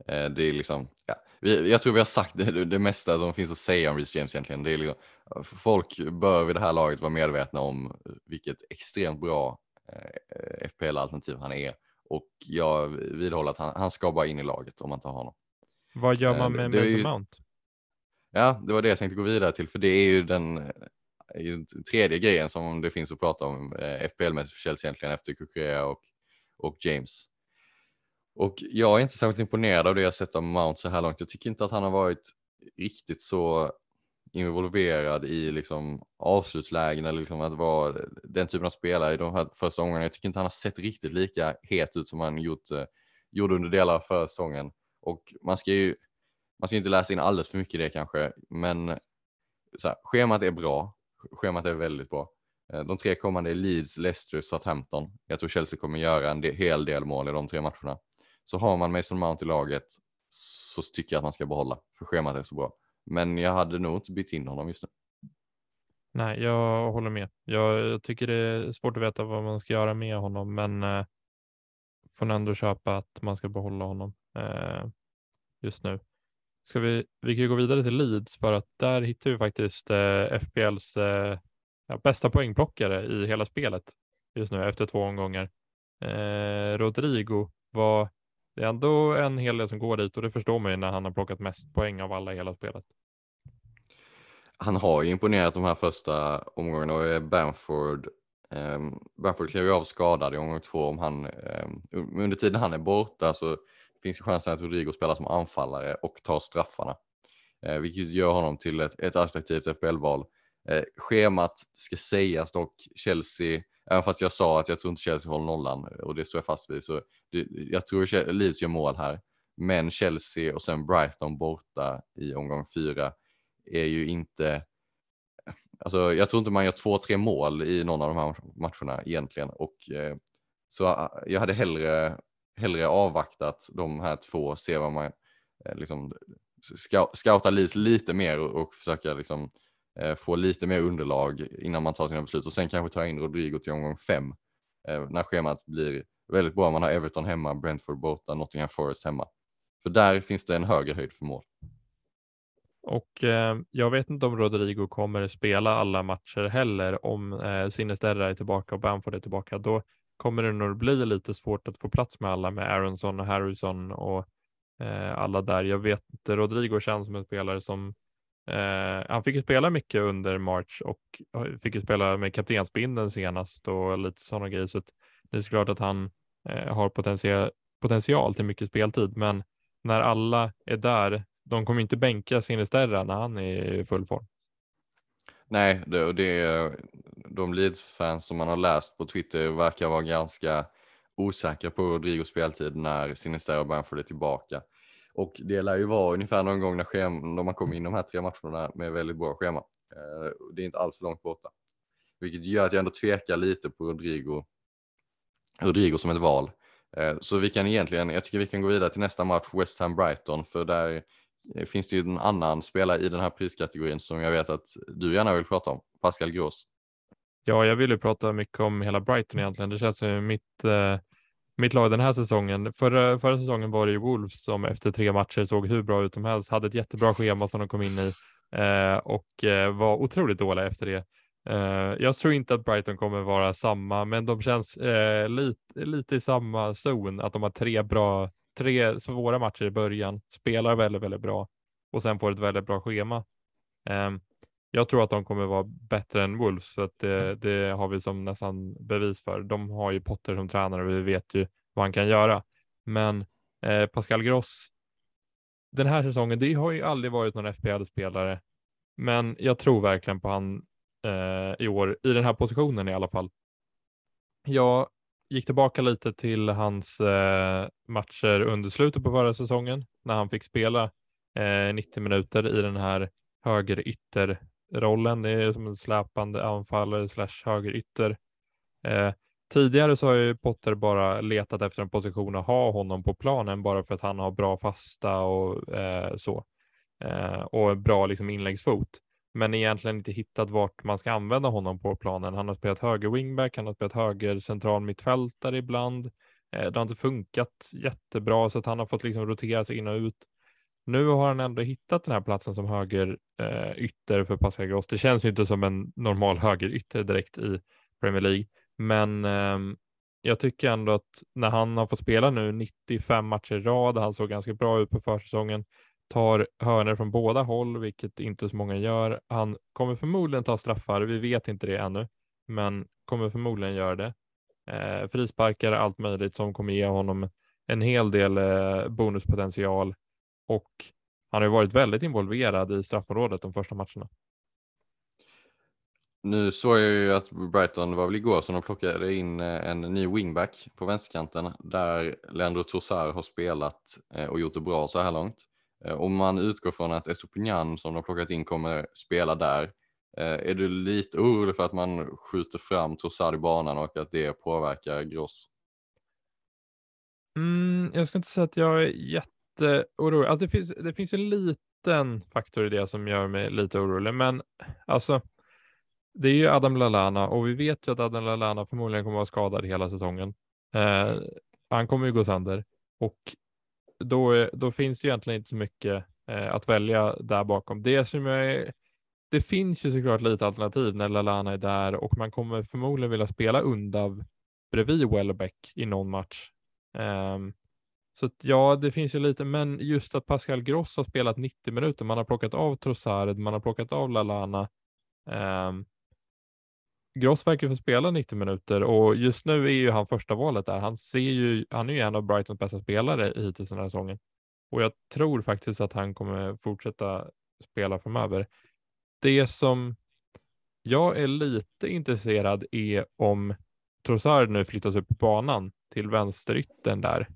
eh, det är liksom, ja, jag tror vi har sagt det, det mesta som finns att säga om Reece James egentligen. Det är liksom, folk bör vid det här laget vara medvetna om vilket extremt bra eh, FPL-alternativ han är och jag vidhåller att han, han ska bara in i laget om man tar honom. Vad gör man med Mason Mount? Ja, det var det jag tänkte gå vidare till, för det är ju den tredje grejen som det finns att prata om eh, FPL-mässigt för Chelsea egentligen efter Kukurea och, och James. Och jag är inte särskilt imponerad av det jag sett av Mount så här långt. Jag tycker inte att han har varit riktigt så involverad i liksom avslutslägen eller liksom att vara den typen av spelare i de här första omgångarna. Jag tycker inte han har sett riktigt lika het ut som han gjort, eh, gjorde under delar av försäsongen. Och man ska ju man ska inte läsa in alldeles för mycket i det kanske, men så här, schemat är bra schemat är väldigt bra. Eh, de tre kommande är Leeds, Leicester, Southampton. Jag tror Chelsea kommer göra en del, hel del mål i de tre matcherna. Så har man Mason Mount i laget så tycker jag att man ska behålla, för schemat är så bra. Men jag hade nog inte bytt in honom just nu. Nej, jag håller med. Jag, jag tycker det är svårt att veta vad man ska göra med honom, men eh, får ändå köpa att man ska behålla honom eh, just nu. Ska vi, vi kan gå vidare till Leeds för att där hittar vi faktiskt eh, FPLs eh, ja, bästa poängplockare i hela spelet just nu efter två omgångar. Eh, Rodrigo var det är ändå en hel del som går dit och det förstår man ju när han har plockat mest poäng av alla i hela spelet. Han har ju imponerat de här första omgångarna och Bamford eh, Bamford klev ju av skadad i omgång två om han eh, under tiden han är borta så finns ju chansen att Rodrigo spelar som anfallare och tar straffarna. eh, vilket gör honom till ett, ett attraktivt FBL-val. Eh, schemat ska sägas dock, Chelsea, även fast jag sa att jag tror inte Chelsea håller nollan och det står jag fast vid, så det, jag tror Leeds gör mål här. Men Chelsea och sen Brighton borta i omgång fyra är ju inte Alltså, jag tror inte man gör två, tre mål i någon av de här matcherna egentligen och eh, så eh, jag hade hellre, hellre avvaktat de här två, se vad man eh, liksom scouta Leeds lite mer och, och försöka liksom eh, Eh, få lite mer underlag innan man tar sina beslut och sen kanske ta in Rodrigo till omgång fem eh, när schemat blir väldigt bra. Man har Everton hemma, Brentford borta, Nottingham Forest hemma. För där finns det en högre höjd för mål. Och eh, jag vet inte om Rodrigo kommer spela alla matcher heller om eh, Sinisterra är tillbaka och Bamford är tillbaka. Då kommer det nog bli lite svårt att få plats med alla med Aronson och Harrison och eh, alla där. Jag vet inte, Rodrigo känns som en spelare som eh, han fick ju spela mycket under March och fick ju spela med kaptensbindeln senast och lite sådana grejer. Så det är klart att han eh, har potential, potential till mycket speltid, men när alla är där de kommer inte bänka Sinisterra när han är i full form. Nej, det, det, de Leeds-fans som man har läst på Twitter verkar vara ganska osäkra på Rodrigos speltid när Sinisterra och Bamford är tillbaka. Och det lär ju vara ungefär någon gång när, schema, när man kommer in de här tre matcherna med väldigt bra schema. Eh, det är inte alls för långt borta. Vilket gör att jag ändå tvekar lite på Rodrigo, Rodrigo som ett val. Eh, så vi kan egentligen, jag tycker vi kan gå vidare till nästa match, West Ham Brighton, för där eh, finns det ju en annan spelare i den här priskategorin som jag vet att du gärna vill prata om, Pascal Gross. Ja, jag vill ju prata mycket om hela Brighton egentligen. Det känns som mitt, eh, mitt lag den här säsongen. Förra, förra säsongen var det ju Wolves som efter tre matcher såg hur bra ut som helst, hade ett jättebra schema som de kom in i eh, och eh, var otroligt dåliga efter det. Eh, jag tror inte att Brighton kommer vara samma, men de känns eh, lite, lite i samma zon, att de har tre bra tre svåra matcher i början, spelar väldigt, väldigt bra och sen får ett väldigt bra schema. Ehm, jag tror att de kommer vara bättre än Wolves, så att det, det, har vi som nästan bevis för. De har ju Potter som tränare och vi vet ju vad han kan göra. Men eh, Pascal Gross, den här säsongen, det har ju aldrig varit någon FPL-spelare, men jag tror verkligen på han eh, i år, i den här positionen i alla fall. Jag gick tillbaka lite till hans eh, matcher under slutet på förra säsongen när han fick spela eh, 90 minuter i den här rollen Det är som en släpande anfallare slash högerytter. Eh, tidigare så har ju Potter bara letat efter en position att ha honom på planen bara för att han har bra fasta och eh, så eh, och bra liksom inläggsfot men egentligen inte hittat vart man ska använda honom på planen. Han har spelat höger wingback, han har spelat höger central mittfältare ibland. Eh, det har inte funkat jättebra så att han har fått liksom rotera sig in och ut. Nu har han ändå hittat den här platsen som höger eh, ytter för Pascal Gross. Det känns ju inte som en normal höger ytter direkt i Premier League, men eh, jag tycker ändå att när han har fått spela nu 95 matcher i rad, han såg ganska bra ut på försäsongen, tar hörner från båda håll, vilket inte så många gör. Han kommer förmodligen ta straffar. Vi vet inte det ännu, men kommer förmodligen göra det. Eh, frisparkar, allt möjligt som kommer ge honom en hel del eh, bonuspotential och han har varit väldigt involverad i straffområdet de första matcherna. Nu såg jag ju att Brighton, var väl igår som de plockade in eh, en ny wingback på vänsterkanten där Leandro Trossard har spelat eh, och gjort det bra så här långt. Eh, om man utgår från att Estopignan som de plockat in kommer spela där, är du lite orolig för att man skjuter fram Trossard i banan och att det påverkar Gross? Mm, jag ska inte säga att jag är jätteorolig. Alltså det, finns, det finns en liten faktor i det som gör mig lite orolig, men alltså det är ju Adam Lalana och vi vet ju att Adam Lalana förmodligen kommer att vara skadad hela säsongen. Eh, han kommer ju gå sönder och då, då finns det egentligen inte så mycket eh, att välja där bakom. Det som är, det finns ju såklart lite alternativ när Lalana är där och man kommer förmodligen vilja spela undav bredvid Welbeck i någon match. Um, så att, ja, det finns ju lite, men just att Pascal Gross har spelat 90 minuter, man har plockat av Trossard, man har plockat av Lalana. Um, Gross verkar få spela 90 minuter och just nu är ju han första valet där. Han ser ju, han är ju en av Brightons bästa spelare hittills den här säsongen och jag tror faktiskt att han kommer fortsätta spela framöver. Det som jag är lite intresserad är om Trossard nu flyttas upp på banan till vänsterytten där.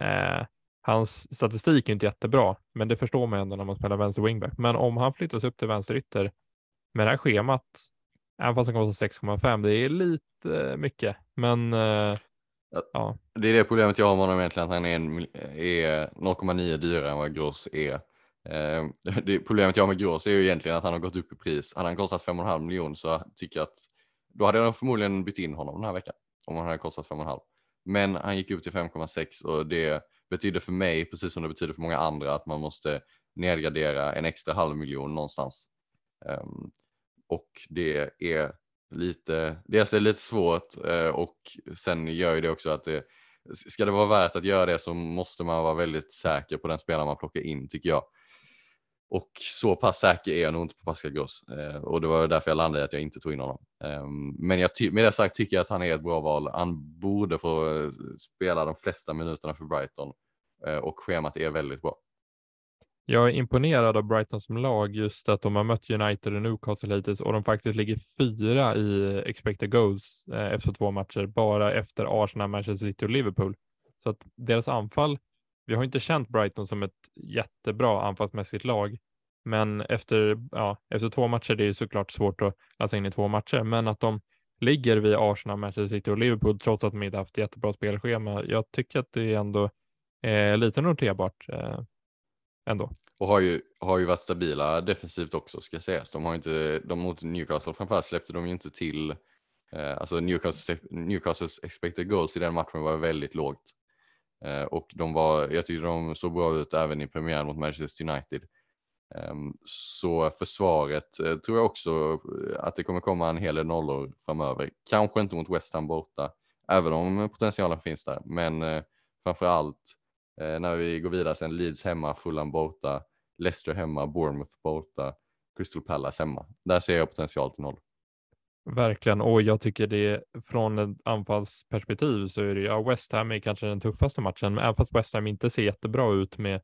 Eh, hans statistik är inte jättebra, men det förstår man ändå när man spelar vänster wingback. Men om han flyttas upp till vänsterytter med det här schemat, även fast han kostar 6,5, det är lite mycket, men eh, ja. Det är det problemet jag har med honom egentligen, att han är, är 0,9 dyrare än vad Gross är. Eh, det problemet jag har med Gross är ju egentligen att han har gått upp i pris. Hade han kostat 5,5 miljoner så jag tycker att då hade jag förmodligen bytt in honom den här veckan om han hade kostat 5,5. Men han gick upp till 5,6 och det betyder för mig, precis som det betyder för många andra, att man måste nedgradera en extra halv miljon någonstans. Um, och det är lite, dels är det lite svårt uh, och sen gör ju det också att det, ska det vara värt att göra det så måste man vara väldigt säker på den spelare man plockar in tycker jag. Och så pass säker är jag nog inte på Pascal Gross eh, och det var därför jag landade i att jag inte tog in honom. Eh, men jag med det sagt tycker jag att han är ett bra val. Han borde få eh, spela de flesta minuterna för Brighton eh, och schemat är väldigt bra. Jag är imponerad av Brighton som lag, just att de har mött United och Newcastle hittills och de faktiskt ligger fyra i eh, expected goals eh, efter två matcher, bara efter Arsenal, Manchester City och Liverpool. Så att deras anfall vi har inte känt Brighton som ett jättebra anfallsmässigt lag, men efter, ja, efter två matcher, det är såklart svårt att läsa in i två matcher, men att de ligger vid Arsenal, Manchester City och Liverpool trots att de inte haft jättebra spelschema. Jag tycker att det är ändå eh, lite noterbart eh, ändå. Och har ju, har ju varit stabila defensivt också ska sägas. De har inte, de mot Newcastle framförallt släppte de ju inte till, eh, alltså Newcastles, Newcastles expected goals i den matchen var väldigt lågt. Eh, och de var, jag tyckte de såg bra ut även i premiären mot Manchester United. Ehm, så försvaret eh, tror jag också eh, att det kommer komma en hel del nollor framöver. Kanske inte mot West Ham borta, även om potentialen finns där. Men framför allt när vi går vidare sen Leeds hemma, Fulham borta, Leicester hemma, Bournemouth borta, Crystal Palace hemma. Där ser jag potential till noll. Verkligen, och jag tycker det från ett anfallsperspektiv så är det ja, West Ham är kanske den tuffaste matchen, men även fast West Ham inte ser jättebra ut med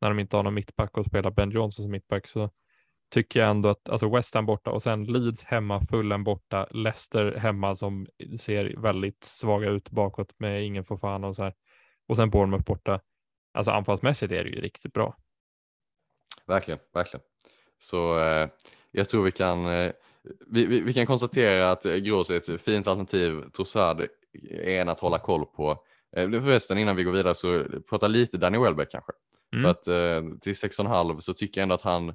när de inte har någon mittback och spelar Ben Johnson som mittback så tycker jag ändå att alltså West Ham borta och sen Leeds hemma, Fulham borta, Leicester hemma som ser väldigt svaga ut bakåt med ingen Fofana och så här och sen Bournemouth borta. Alltså anfallsmässigt är det ju riktigt bra. Verkligen, verkligen. Så eh, jag tror vi kan eh, vi, vi, vi, kan konstatera att Gros är ett fint alternativ. Trossard är en att hålla koll på. Eh, förresten innan vi går vidare så prata lite Danny Welbeck kanske. Mm. För att eh, till 6,5 så tycker jag ändå att han,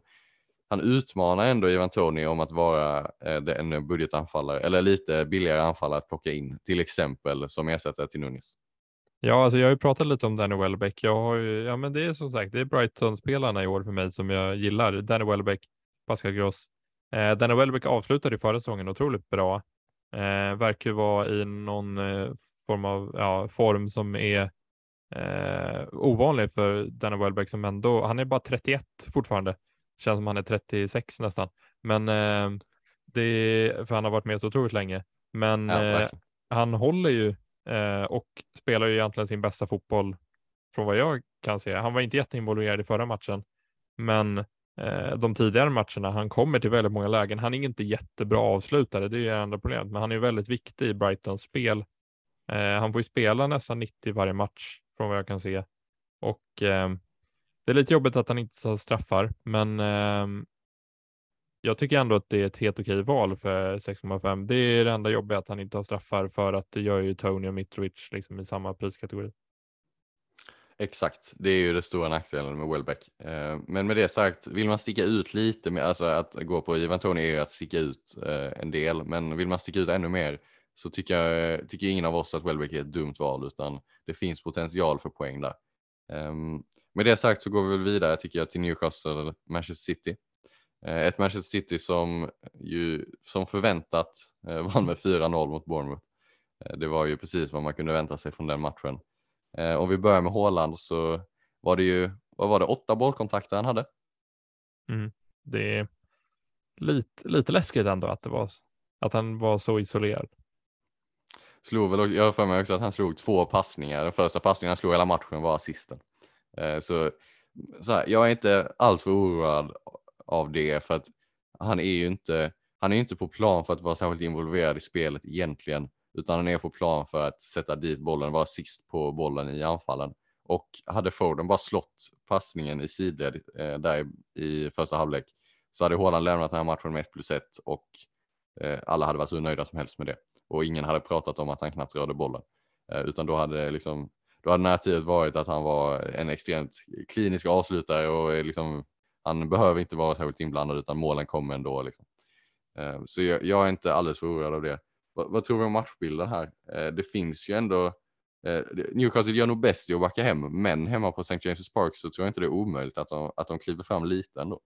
han utmanar ändå Ivan Tony om att vara en budgetanfallare eller lite billigare anfallare att plocka in. Till exempel som ersättare till Nunes. Ja, alltså jag har ju pratat lite om Danny Welbeck. Jag har ju, ja, men det är som sagt, det är Brighton-spelarna i år för mig som jag gillar. Danny Welbeck, Pascal Gross, Eh, Danny Welbeck avslutade förra säsongen otroligt bra. Eh, verkar ju vara i någon eh, form av ja, form som är eh, ovanlig för Danny Welbeck som ändå, han är bara 31 fortfarande. Känns som han är 36 nästan. Men eh, det är, för han har varit med så otroligt länge. Men ja, eh, han håller ju eh, och spelar ju egentligen sin bästa fotboll från vad jag kan se. Han var inte jätteinvolverad i förra matchen, men Eh, de tidigare matcherna. Han kommer till väldigt många lägen. Han är inte jättebra avslutare, det är ju andra problemet, men han är väldigt viktig i Brightons spel. Eh, han får ju spela nästan 90 varje match från vad jag kan se och eh, det är lite jobbigt att han inte tar straffar, men ehm, jag tycker ändå att det är ett helt okej val för 6,5. Det är det enda jobbiga att han inte har straffar för att det gör ju Tony och Mitrovic liksom i samma priskategori. Exakt, det är ju det stora nackdelen med Welbeck. Eh, men med det sagt, vill man sticka ut lite, med, alltså att gå på Ivan Tony är ju att sticka ut eh, en del, men vill man sticka ut ännu mer så tycker, jag, eh, tycker ingen av oss att Welbeck är ett dumt val, utan det finns potential för poäng där. Ehm, med det sagt så går vi väl vidare tycker jag till Newcastle Manchester City. Ett Manchester City som ju som förväntat vann med 4-0 mot Bournemouth. Det var ju precis vad man kunde vänta sig från den matchen. Eh, om vi börjar med Håland så var det ju, vad var det, åtta bollkontakter han hade? Mm. Det är lite, lite läskigt ändå att det var att han var så isolerad. Slog väl, jag har för mig också att han slog två passningar. Den första passningen han slog hela matchen var assisten. Eh, så, så här, jag är inte alltför oroad av det för att han är ju inte, han är inte på plan för att vara särskilt involverad i spelet egentligen, utan han är på plan för att sätta dit bollen, vara sist på bollen i anfallen. Och hade Foden bara slått passningen i sidled eh, där i första halvlek så hade Håland lämnat den här matchen med 1 plus 1 och eh, alla hade varit så nöjda som helst med det. Och ingen hade pratat om att han knappt rörde bollen. Eh, utan då hade, liksom, då hade narrativet varit att han var en extremt klinisk avslutare och eh, liksom, han behöver inte vara särskilt inblandad utan målen kommer ändå. Liksom. Eh, så jag, jag, är inte alldeles för oroad av det. Vad, vad tror vi om matchbilden här? Eh, det finns ju ändå Eh, Newcastle gör nog bäst i att backa hem, men hemma på St. James' Park så tror jag inte det är omöjligt att de, att de kliver fram lite ändå.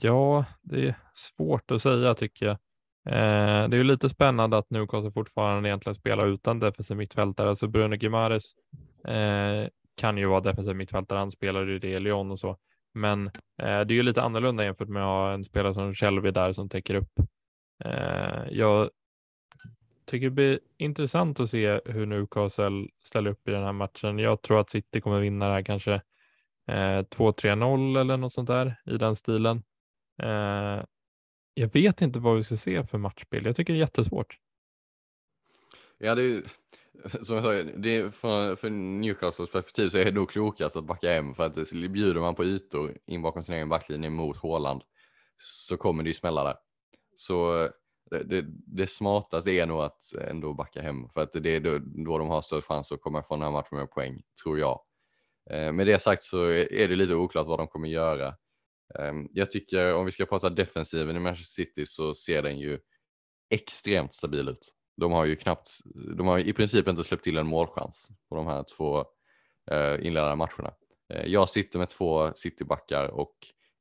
Ja, det är svårt att säga tycker jag. Eh, det är ju lite spännande att Newcastle fortfarande egentligen spelar utan defensiv mittfältare. Alltså Bruno Gimares eh, kan ju vara defensiv mittfältare. Han spelade ju det i Lyon och så, men eh, det är ju lite annorlunda jämfört med att ha en spelare som Shelby där som täcker upp. Eh, jag tycker det blir intressant att se hur Newcastle ställer upp i den här matchen. Jag tror att City kommer vinna det här kanske eh, 2-3-0 eller något sånt där i den stilen. Eh, jag vet inte vad vi ska se för matchbild. Jag tycker det är jättesvårt. Ja, det är, som jag sa, det är för, för Newcastles perspektiv så är det nog klokast att backa hem för att bjuder man på ytor in bakom sin egen backlinje mot Håland så kommer det ju smälla där. Så det, det, smartaste är nog att ändå backa hem för att det är då, då de har störst chans att komma ifrån den här matchen med poäng, tror jag. Eh, med det sagt så är det lite oklart vad de kommer göra. Eh, jag tycker om vi ska prata defensiven i Manchester City så ser den ju extremt stabil ut. De har ju knappt, de har i princip inte släppt till en målchans på de här två eh, inledande matcherna. Eh, jag sitter med två Citybackar och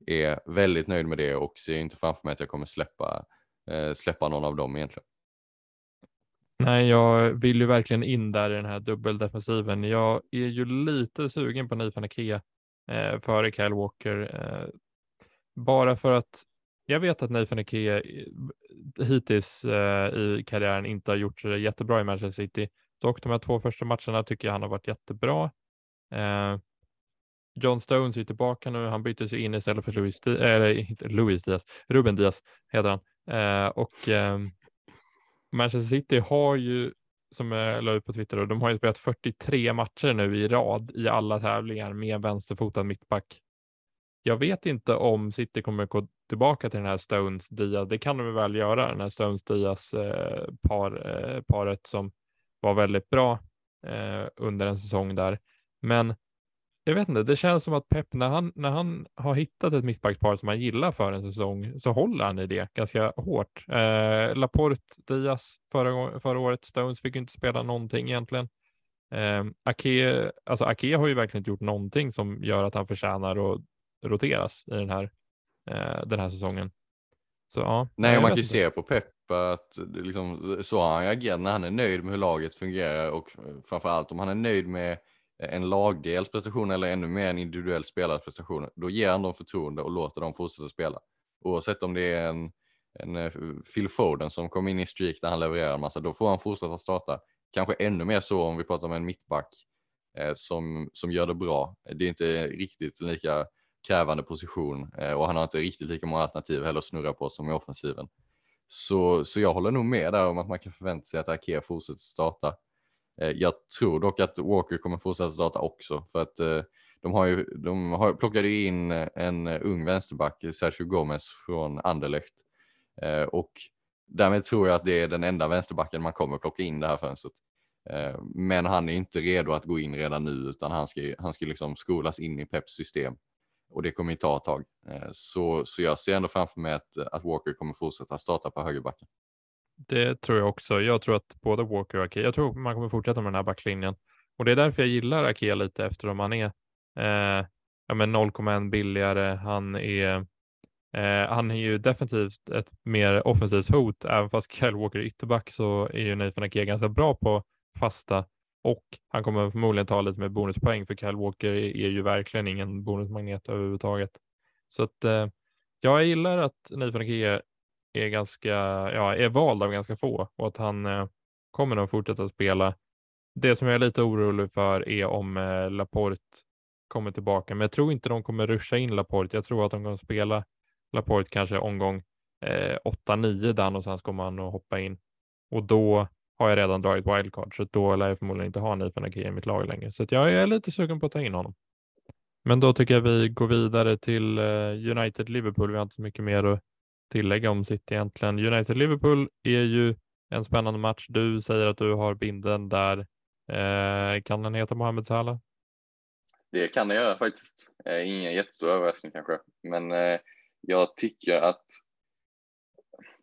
är väldigt nöjd med det och ser inte framför mig att jag kommer släppa Eh, släppa någon av dem egentligen. Nej, jag vill ju verkligen in där i den här dubbeldefensiven. Jag är ju lite sugen på Nathan Ake eh, före Kyle Walker. Eh, bara för att jag vet att Nathan Ake eh, hittills eh, i karriären inte har gjort det jättebra i Manchester City. Dock de här två första matcherna tycker jag han har varit jättebra. Eh, John Stones är tillbaka nu. Han byter sig in istället för Louis, Di eller inte Louis Diaz, Ruben Diaz heter han. Eh, och eh, Manchester City har ju, som jag la ut på Twitter, då, de har ju spelat 43 matcher nu i rad i alla tävlingar med vänsterfotad mittback. Jag vet inte om City kommer gå tillbaka till den här Stones Diaz. Det kan de väl göra, den här Stones Diaz eh, par, eh, paret som var väldigt bra eh, under en säsong där. Men jag vet inte, det känns som att Pep när han, när han har hittat ett mittbackspar som han gillar för en säsong så håller han i det ganska hårt. Eh, Laporte, Diaz förra, förra året, Stones fick inte spela någonting egentligen. Eh, Ake, alltså Ake har ju verkligen inte gjort någonting som gör att han förtjänar att roteras i den här, eh, den här säsongen. Så, ja, Nej, man kan ju se på Pep att liksom, så han agerat när han är nöjd med hur laget fungerar och framför allt om han är nöjd med en lagdels prestation eller ännu mer en individuell spelares prestation, då ger han dem förtroende och låter dem fortsätta spela. Oavsett om det är en, en eh, Phil Foden som kom in i streak där han levererar en massa, då får han fortsätta starta. Kanske ännu mer så om vi pratar om en mittback eh, som, som gör det bra. Det är inte riktigt lika krävande position eh, och han har inte riktigt lika många alternativ heller att snurra på som i offensiven. Så, så jag håller nog med där om att man kan förvänta sig att Ake fortsätter starta. Eh, jag tror dock att Walker kommer fortsätta starta också för att eh, de har ju, de har, plockade in eh, en ung vänsterback, Sergio Gomez från Anderlecht och därmed tror jag att det är den enda vänsterbacken man kommer plocka in det här fönstret. Men han är inte redo att gå in redan nu utan han ska, han ska liksom skolas in i Peps system och det kommer ju ta ett tag. Så, så jag ser ändå framför mig att, att Walker kommer fortsätta starta på högerbacken. Det tror jag också. Jag tror att både Walker och Ake, jag tror man kommer fortsätta med den här backlinjen och det är därför jag gillar Ake lite eftersom han är eh, ja, 0,1 billigare. Han är, eh, han är ju definitivt ett mer offensivt hot. Även fast Kyle Walker är ytterback så är ju Nathan Ake ganska bra på fasta och han kommer förmodligen ta lite mer bonuspoäng för Kyle Walker är, ju verkligen ingen bonusmagnet överhuvudtaget. Så att eh, jag gillar att Nathan Ake är ganska, ja, är vald av ganska få och att han eh, kommer att fortsätta spela. Det som jag är lite orolig för är om eh, Laporte kommer tillbaka, men jag tror inte de kommer ruscha in Laporte. Jag tror att de kommer spela Laporte kanske omgång eh, 8-9 där någonstans kommer han att hoppa in och då har jag redan dragit wildcard så då lär jag förmodligen inte ha Nathan Ake i mitt lag längre. Så jag är lite sugen på att ta in honom. Men då tycker jag vi går vidare till eh, United-Liverpool. Vi har inte så mycket mer att tillägga om City egentligen. United-Liverpool är ju en spännande match. Du säger att du har binden där. Eh, kan den heta Mohamed Salah? Det kan den göra faktiskt. Eh, ingen jättestor överraskning kanske, men eh, jag tycker att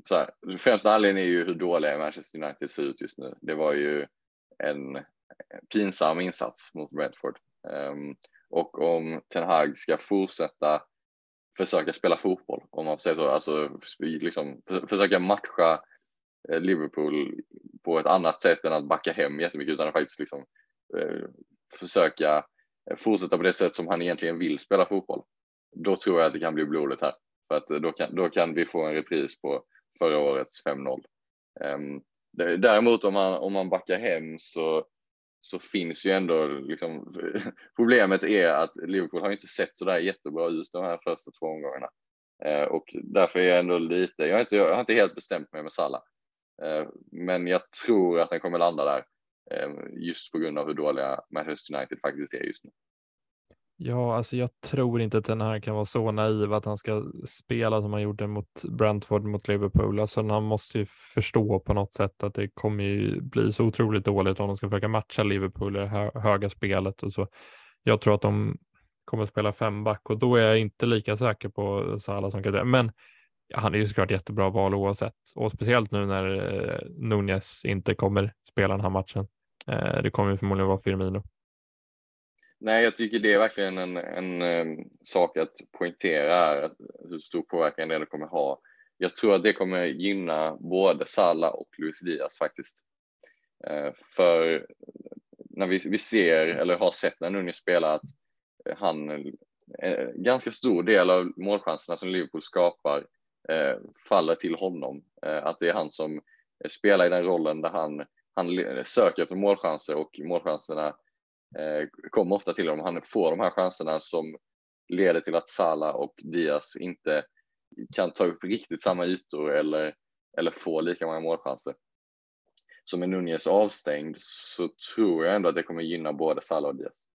så här, främsta anledningen är ju hur dåliga Manchester United ser ut just nu. Det var ju en eh, pinsam insats mot Brentford. Um, och om Ten Hag ska fortsätta försöka spela fotboll, om man får säga så, alltså liksom, försöka matcha eh, Liverpool på ett annat sätt än att backa hem jättemycket utan att faktiskt liksom, eh, försöka eh, fortsätta på det sätt som han egentligen vill spela fotboll. Då tror jag att det kan bli blodigt här. För att eh, då kan, då kan vi få en repris på förra årets 5-0. Um, ehm, däremot om man, om man backar hem så, så finns ju ändå liksom, problemet är att Liverpool har inte sett så där jättebra ut de här första två omgångarna. eh, och därför är jag ändå lite, jag har inte, jag har inte helt bestämt mig med Salah. eh, men jag tror att den kommer landa där eh, just på grund av hur dåliga Manchester United faktiskt är just nu. Ja, alltså jag tror inte att den här kan vara så naiv att han ska spela som han gjorde mot Brentford mot Liverpool. Alltså han måste ju förstå på något sätt att det kommer ju bli så otroligt dåligt om de ska försöka matcha Liverpool i det här höga spelet och så. Jag tror att de kommer spela femback och då är jag inte lika säker på Salah som Kadri. Men han är ju såklart jättebra val oavsett och speciellt nu när eh, Nunez inte kommer spela den här matchen. Eh, det kommer ju förmodligen vara Firmino. Nej, jag tycker det är verkligen en, en, en sak att poängtera här, att, hur stor påverkan det kommer ha. Jag tror att det kommer gynna både Salah och Luis Diaz faktiskt. Eh, för när vi, vi ser, eller har sett när Nunez spelar, att han, eh, ganska stor del av målchanserna som Liverpool skapar eh, faller till honom. Eh, att det är han som spelar i den rollen där han, han söker efter målchanser och målchanserna Eh, kommer ofta till honom. Han får de här chanserna som leder till att Salah och Diaz inte kan ta upp riktigt samma ytor eller, eller få lika många målchanser. Så med Nunez avstängd så tror jag ändå att det kommer gynna både Salah och Diaz.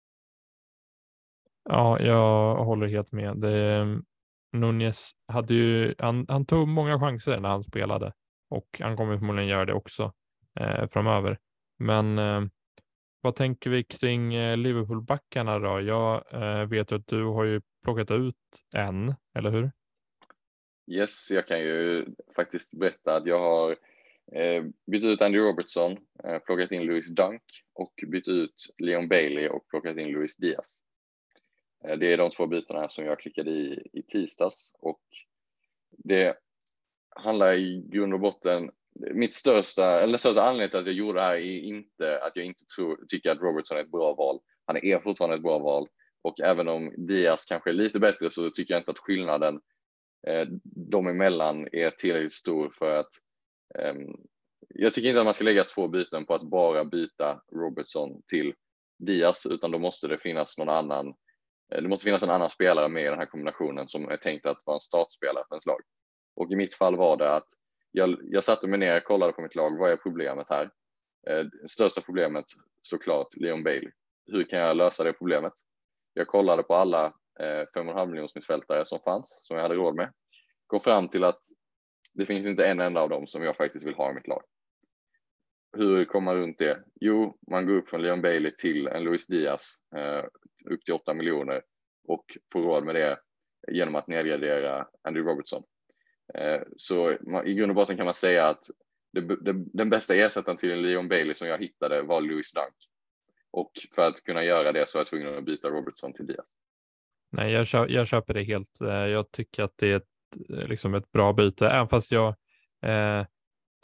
Ja, jag håller helt med. Det, Nunez hade ju, han, han, tog många chanser när han spelade och han kommer förmodligen göra det också eh, framöver. Men eh, vad tänker vi kring eh, Liverpool-backarna då? Jag eh, vet vet att du har ju plockat ut en, eller hur? Yes, jag kan ju faktiskt berätta att jag har eh, bytt ut Andy Robertson, eh, plockat in Louis Dunk och bytt ut Leon Bailey och plockat in Louis Diaz. Eh, det är de två bytena som jag klickade i i tisdags och det handlar i grund och botten mitt största, eller största anledning till att jag gjorde det här är inte att jag inte tror, tycker att Robertson är ett bra val. Han är fortfarande ett bra val och även om Diaz kanske är lite bättre så tycker jag inte att skillnaden eh, dem emellan är tillräckligt stor för att eh, jag tycker inte att man ska lägga två byten på att bara byta Robertson till Diaz utan då måste det finnas någon annan. Eh, det måste finnas en annan spelare med i den här kombinationen som är tänkt att vara en startspelare för en slag. Och i mitt fall var det att jag, jag satte mig ner och kollade på mitt lag. Vad är problemet här? Eh, största problemet såklart Leon Bailey. Hur kan jag lösa det problemet? Jag kollade på alla eh, 5,5 miljons mittfältare som fanns, som jag hade råd med. Kom fram till att det finns inte en enda av dem som jag faktiskt vill ha i mitt lag. Hur kommer man runt det? Jo, man går upp från Leon Bailey till en Luis Diaz eh, upp till 8 miljoner och får råd med det genom att nedgradera Andrew Robertson. Eh, så i grund och botten kan man säga att det, det, den bästa ersättaren till Leon Bailey som jag hittade var Louis Dunk. Och för att kunna göra det så var jag tvungen att byta Robertson till Diaz. Nej, jag, köper, jag köper det helt. Eh, jag tycker att det är ett, eh, liksom ett bra byte, även fast jag eh,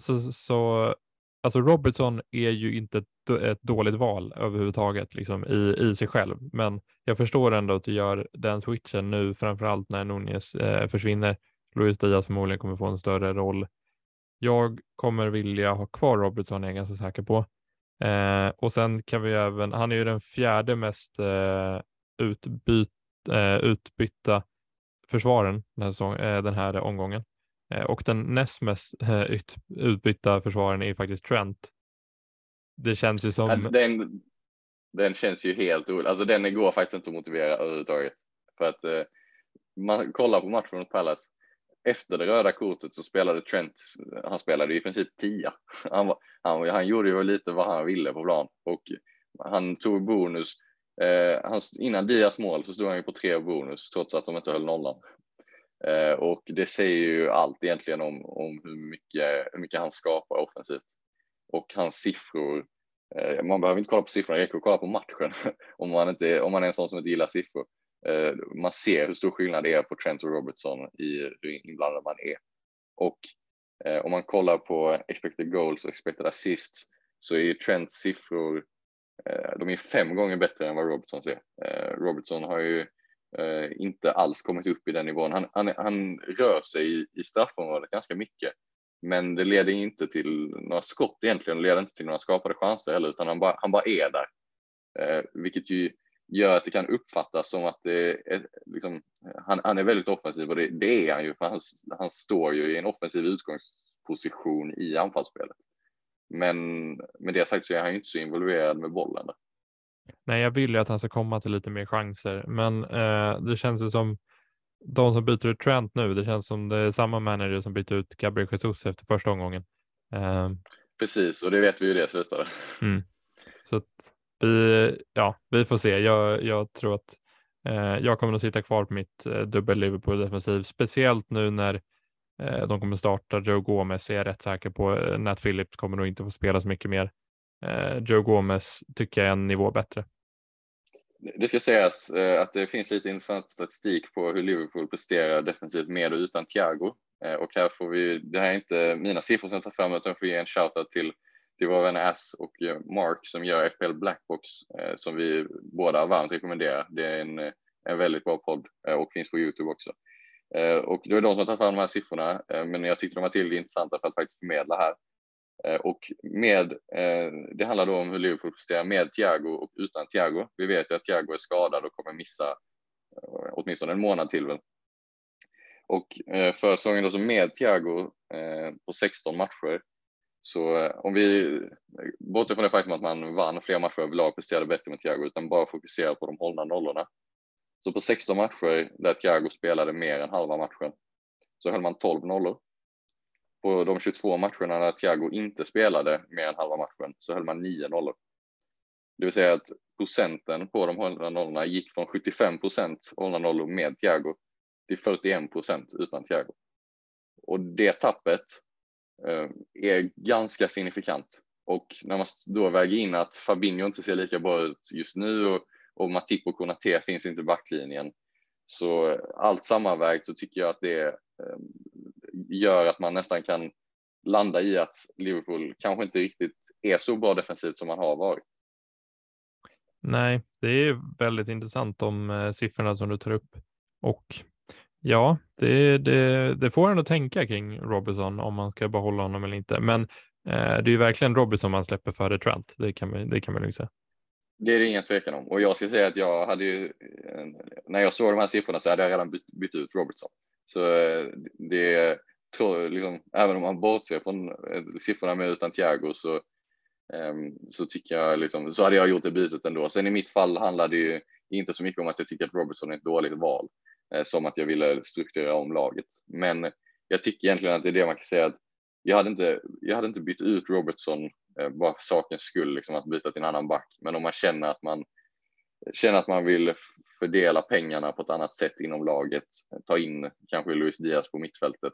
så, så alltså Robertson är ju inte ett, ett dåligt val överhuvudtaget liksom i, i sig själv, men jag förstår ändå att du gör den switchen nu, framför allt när Nunez eh, försvinner Luis Diaz förmodligen kommer få en större roll. Jag kommer vilja ha kvar Robertson, är jag ganska säker på. Eh, och sen kan vi även, han är ju den fjärde mest eh, utbyt, eh, utbytta försvaren den här, säsong, eh, den här omgången. Eh, och den näst mest eh, ut, utbytta försvaren är faktiskt Trent. Det känns ju som... Ja, den, den känns ju helt ol... Alltså den går faktiskt inte att motivera överhuvudtaget. För att eh, man kollar på matchen mot Palace. Efter det röda kortet så spelade Trent, han spelade i princip tia. Han, han, han gjorde ju lite vad han ville på plan och han tog bonus. Eh, han, innan Dias mål så stod han ju på tre bonus trots att de inte höll nollan. Eh, och det säger ju allt egentligen om, om hur, mycket, hur mycket han skapar offensivt. Och hans siffror, eh, man behöver inte kolla på siffrorna, det räcker att kolla på matchen om man, inte, om man är en sån som inte gillar siffror. Eh, man ser hur stor skillnad det är på Trent och Robertson i hur inblandad man är. Och eh, om man kollar på expected goals och expected assists så är ju Trents siffror, eh, de är fem gånger bättre än vad Robertsons är. Robertson har ju inte alls kommit upp i den nivån. Han, han, han rör sig i, i straffområdet ganska mycket, men det leder inte till några skott egentligen, det leder inte till några skapade chanser heller, utan han bara, han bara är där. Eh, vilket ju gör att det kan uppfattas som att är, liksom, han, han är väldigt offensiv och det, det är han ju för han, han står ju i en offensiv utgångsposition i anfallsspelet. Men med det sagt så är han ju inte så involverad med bollen. Där. Nej, jag vill ju att han ska komma till lite mer chanser, men eh, det känns ju som de som byter ut Trent nu, det känns som det är samma manager som byter ut Gabriel Jesus efter första omgången. Eh, Precis, och det vet vi ju det slutade. Mm. Så att, vi, ja, vi får se. Jag, jag tror att eh, jag kommer att sitta kvar på mitt eh, dubbel Liverpool defensiv, speciellt nu när eh, de kommer starta Joe Gomez är jag rätt säker på. Eh, Nat Phillips kommer nog inte få spela så mycket mer. Eh, Joe Gomez tycker jag är en nivå bättre. Det ska sägas eh, att det finns lite intressant statistik på hur Liverpool presterar defensivt med och utan Thiago. Eh, och här får vi, det här är inte mina siffror som jag tar fram utan får ge en shoutout till till våra vänner Ass och eh, Mark som gör FPL Blackbox eh, som vi båda varmt rekommenderar. Det är en, eh, en väldigt bra podd eh, och finns på Youtube också. Eh, och det är de som har tagit fram de här siffrorna, men jag tyckte de var tillräckligt intressanta för att faktiskt förmedla här. Och med, det handlar då om hur Liverpool presterar med Thiago och utan Thiago. Vi vet ju att Thiago är skadad och kommer missa åtminstone en månad till. Väl. Och för säsongen då så med Thiago på 16 matcher så eh, om vi bortser från det faktum att man vann fler matcher överlag, presterade bättre med Thiago, utan bara fokuserar på de hållna nollorna. Så på 16 matcher där Thiago spelade mer än halva matchen så höll man 12 nollor. På de 22 matcherna där Thiago inte spelade mer än halva matchen så höll man 9 nollor. Det vill säga att procenten på de hållna nollorna gick från 75 procent hållna nollor med Thiago till 41 procent utan Thiago. Och det tappet Eh, är ganska signifikant. Och när man då väger in att Fabinho inte ser lika bra ut just nu och, och Matip och Konate finns inte i backlinjen. Så allt sammanvägt så tycker jag att det eh, gör att man nästan kan landa i att Liverpool kanske inte riktigt är så bra defensivt som man har varit. Nej, det är väldigt intressant de eh, siffrorna som du tar upp och Ja, det, det, det får en att tänka kring Robinson om man ska behålla honom eller inte. Men eh, det är ju verkligen Robinson man släpper före Trent. Det kan man, det kan man lugnt säga. Det är det ingen tvekan om. Och jag ska säga att jag hade ju, eh, när jag såg de här siffrorna så hade jag redan bytt, bytt ut Robertson. Så eh, det tror liksom, även om man bortser från eh, siffrorna med utan Thiago så, ehm, så tycker jag liksom, så hade jag gjort det bytet ändå. Sen i mitt fall handlar det ju inte så mycket om att jag tycker att Robertson är ett dåligt val. Eh, som att jag ville strukturera om laget. Men jag tycker egentligen att det är det man kan säga att jag hade inte, jag hade inte bytt ut Robertson eh, bara för sakens skull, liksom att byta till en annan back. Men om man känner att man känner att man vill fördela pengarna på ett annat sätt inom laget, eh, ta in kanske Luis Diaz på mittfältet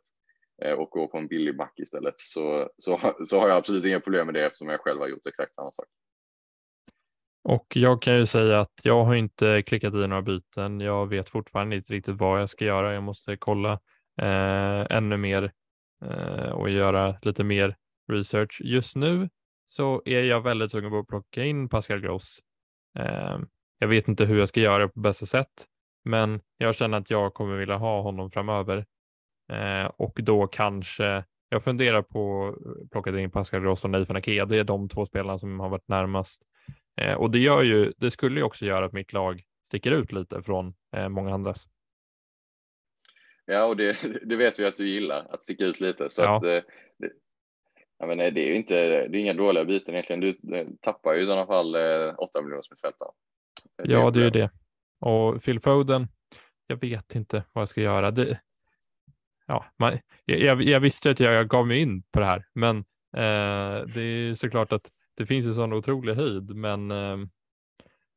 och gå på en billig back istället så, så, så har jag absolut inga problem med det eftersom jag själv har gjort exakt samma sak. Och jag kan ju säga att jag har inte klickat i några byten. Jag vet fortfarande inte riktigt vad jag ska göra. Jag måste kolla eh, ännu mer eh, och göra lite mer research. Just nu så är jag väldigt sugen på att plocka in Pascal Gross. Eh, jag vet inte hur jag ska göra det på bästa sätt, men jag känner att jag kommer vilja ha honom framöver eh, och då kanske jag funderar på att plocka in Pascal Gross och Nathan Ake. Det är de två spelarna som har varit närmast Eh, och det gör ju, det skulle ju också göra att mitt lag sticker ut lite från eh, många andras. Ja, och det, det vet vi att du gillar, att sticka ut lite. Så Ja. att, eh, det, jag menar, det är ju inte, det är inga dåliga byten egentligen. Du tappar ju i sådana fall eh, 8 miljoner som fältare. Ja, det är ju det. Och Phil Foden, jag vet inte vad jag ska göra. Det, ja, man, jag, jag, jag visste att jag gav mig in på det här, men eh, det är såklart att det finns ju sån otrolig höjd, men eh,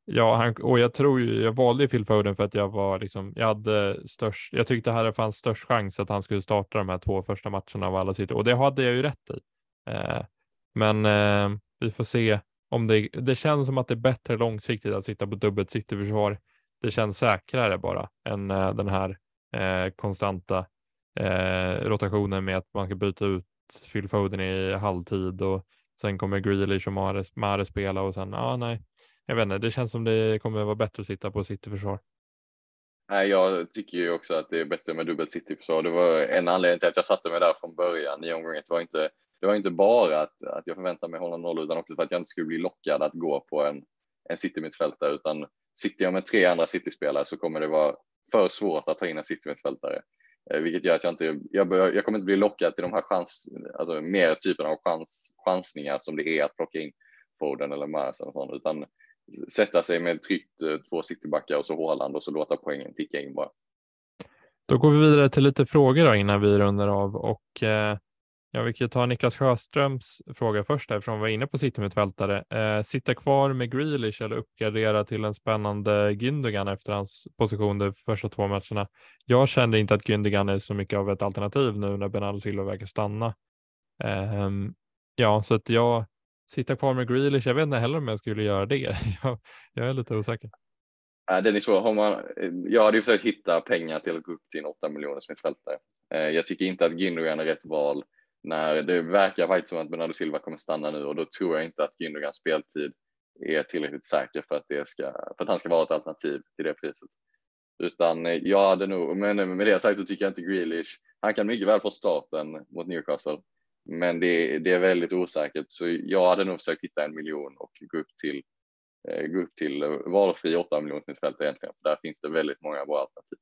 ja, han, och jag tror ju, jag valde ju Phil Foden för att jag var liksom, jag hade störst, jag tyckte här fanns störst chans att han skulle starta de här två första matcherna av alla sitter och det hade jag ju rätt i. Eh, men eh, vi får se om det, det känns som att det är bättre långsiktigt att sitta på dubbelt City-försvar. Det känns säkrare bara än eh, den här eh, konstanta eh, rotationen med att man ska byta ut Phil Foden i halvtid och sen kommer Grealish och Mare, Mare spela och sen, ja ah, nej, jag vet inte, det känns som det kommer vara bättre att sitta på City-försvar. Nej, jag tycker ju också att det är bättre med dubbelt City-försvar. Det var en anledning till att jag satte mig där från början i omgången. Det var inte, det var inte bara att, att jag förväntade mig hålla noll utan också för att jag inte skulle bli lockad att gå på en, en City-mittfältare utan sitter jag med tre andra City-spelare så kommer det vara för svårt att ta in en City-mittfältare. Eh, vilket gör att jag inte, jag, bör, jag kommer inte bli lockad till de här chans, alltså mer typen av chans, chansningar som det är att plocka in Foden eller Mars eller sånt, utan sätta sig med tryggt eh, två citybackar och så Håland och så låta poängen ticka in bara. Då går vi vidare till lite frågor då innan vi rundar av och eh, ja, vi kan ju ta Niklas Sjöströms fråga först eftersom vi var inne på City-mittfältare. Eh, sitta kvar med Grealish eller uppgradera till en spännande Gündogan efter hans position de första två matcherna. Jag kände inte att Gündogan är så mycket av ett alternativ nu när Bernardo Silva verkar stanna. Eh, ja, så att jag sitta kvar med Grealish. Jag vet inte heller om jag skulle göra det. jag, jag är lite osäker. Den är svår. Har man, eh, jag hade ju försökt hitta pengar till att gå upp till en 8 miljoner mittfältare. Eh, jag tycker inte att Gündogan är rätt val när det verkar faktiskt som att Bernardo Silva kommer stanna nu och då tror jag inte att Gündogans speltid är tillräckligt säker för att, det ska, för att han ska vara ett alternativ till det priset. Utan eh, jag hade nog, men eh, med det sagt så tycker jag inte Grealish, han kan mycket väl få starten mot Newcastle, men det, det är väldigt osäkert så jag hade nog försökt hitta en miljon och gå upp till eh, gå upp till valfri 8 miljoners mittfält egentligen. För där finns det väldigt många bra alternativ.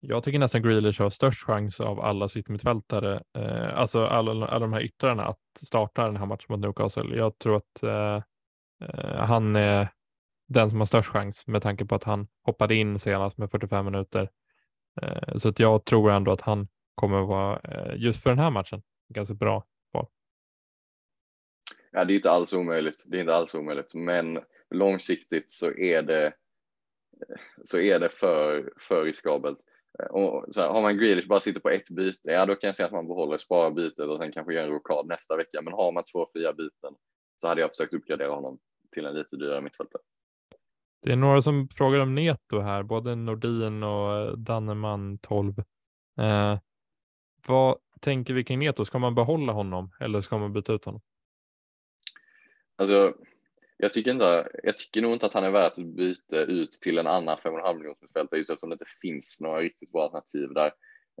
Jag tycker nästan Grealish har störst chans av alla sittmittfältare, eh, alltså alla, alla de här yttrarna att starta den här matchen mot Newcastle. Jag tror att eh, eh han är den som har störst chans med tanke på att han hoppade in senast med 45 minuter. Eh, så att jag tror ändå att han kommer vara eh, just för den här matchen ganska bra val. Ja, det är inte alls omöjligt. Det är inte alls omöjligt, men långsiktigt så är det så är det för, för riskabelt. Och så här, har man Grealish bara sitter på ett byte, ja då kan jag säga att man behåller, sparar bytet och sen kanske gör en rokad nästa vecka. Men har man två fria byten så hade jag försökt uppgradera honom till en lite dyrare mittfältare. Det är några som frågar om Neto här, både Nordin och Danneman 12. Eh, vad tänker vi kring Neto? Ska man behålla honom eller ska man byta ut honom? Alltså, jag tycker, inte, jag tycker nog inte att han är värt att byta ut till en annan 5,5 miljoners mittfältare just eftersom det inte finns några riktigt bra alternativ där.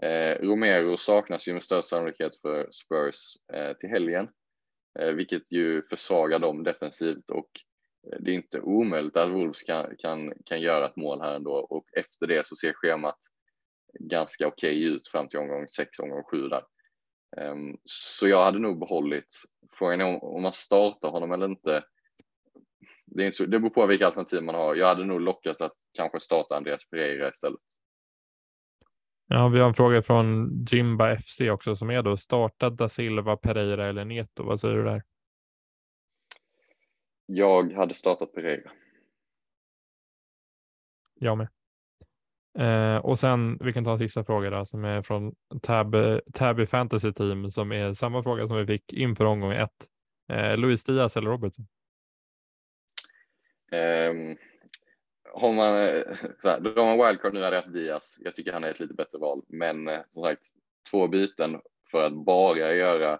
Eh, Romero saknas ju med största sannolikhet för Spurs eh, till helgen, eh, vilket ju försvagar dem defensivt och eh, det är inte omöjligt att Wolves kan, kan, kan göra ett mål här ändå och efter det så ser schemat ganska okej okay ut fram till omgång 6, omgång 7 där. Um, så jag hade nog behållit, frågan är om, om man startar honom eller inte det, är inte så, det beror på vilka alternativ man har. Jag hade nog lockat att kanske starta Andreas Pereira istället. Ja, vi har en fråga från Jimba FC också som är då starta da Silva, Pereira eller Neto. Vad säger du där? Jag hade startat Pereira. Jag med. Eh, och sen, vi kan ta en sista fråga då, som är från Tab, Tabby Fantasy Team som är samma fråga som vi fick inför omgång ett. Eh, Luis Diaz eller Robertson? Ehm, har man, eh, så här, då har man wildcard nu hade jag Diaz. Jag tycker han är ett lite bättre val, men eh, som sagt två byten för att bara göra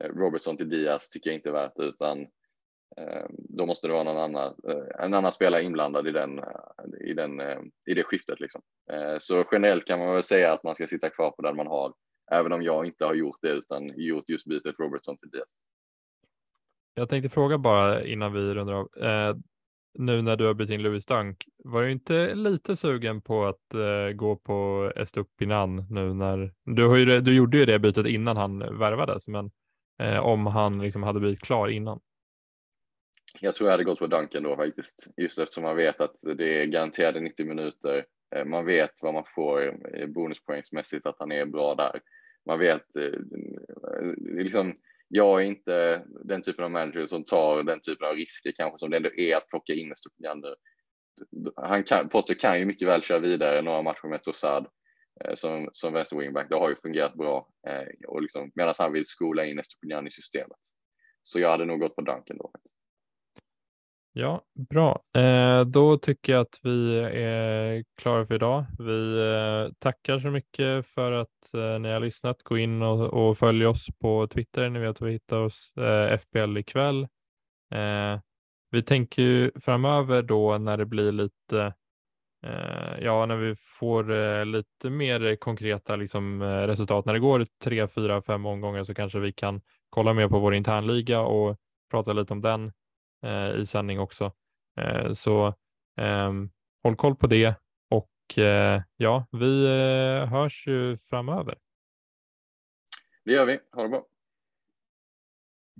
eh, Robertson till Diaz tycker jag inte är värt det utan eh, då måste det vara någon annan, eh, en annan spelare inblandad i den, eh, i den, eh, i det skiftet liksom. Eh, så generellt kan man väl säga att man ska sitta kvar på den man har, även om jag inte har gjort det utan gjort just bytet Robertson till Diaz. Jag tänkte fråga bara innan vi rundar av. Eh, nu när du har bytt in Louis Dunk, var du inte lite sugen på att eh, gå på Estupinan nu när du, har ju, du gjorde ju det bytet innan han värvades, men eh, om han liksom hade blivit klar innan? Jag tror jag hade gått på Duncan då faktiskt, just eftersom man vet att det är garanterade 90 minuter. Eh, man vet vad man får eh, bonuspoängsmässigt att han är bra där. Man vet eh, liksom jag är inte den typen av manager som tar den typen av risker kanske som det ändå är att plocka in Estupinian nu. Han kan, Potter kan ju mycket väl köra vidare några matcher med Trossard eh, som, som vänster wingback. Det har ju fungerat bra eh, och liksom, medan han vill skola in Estupinian i systemet. Så jag hade nog gått på Duncan då. Ja, bra. Eh, då tycker jag att vi är klara för idag. Vi eh, tackar så mycket för att eh, ni har lyssnat. Gå in och, och följ oss på Twitter. Ni vet var vi hittar oss. Eh, FBL ikväll. Eh, vi tänker ju framöver då när det blir lite eh, Ja, när vi får eh, lite mer konkreta liksom, eh, resultat. När det går tre, fyra, fem omgångar så kanske vi kan kolla mer på vår internliga och prata lite om den Eh, i sändning också. Eh, så ehm, håll koll på det och eh, ja, vi eh, hörs ju framöver. Det gör vi. Ha det bra.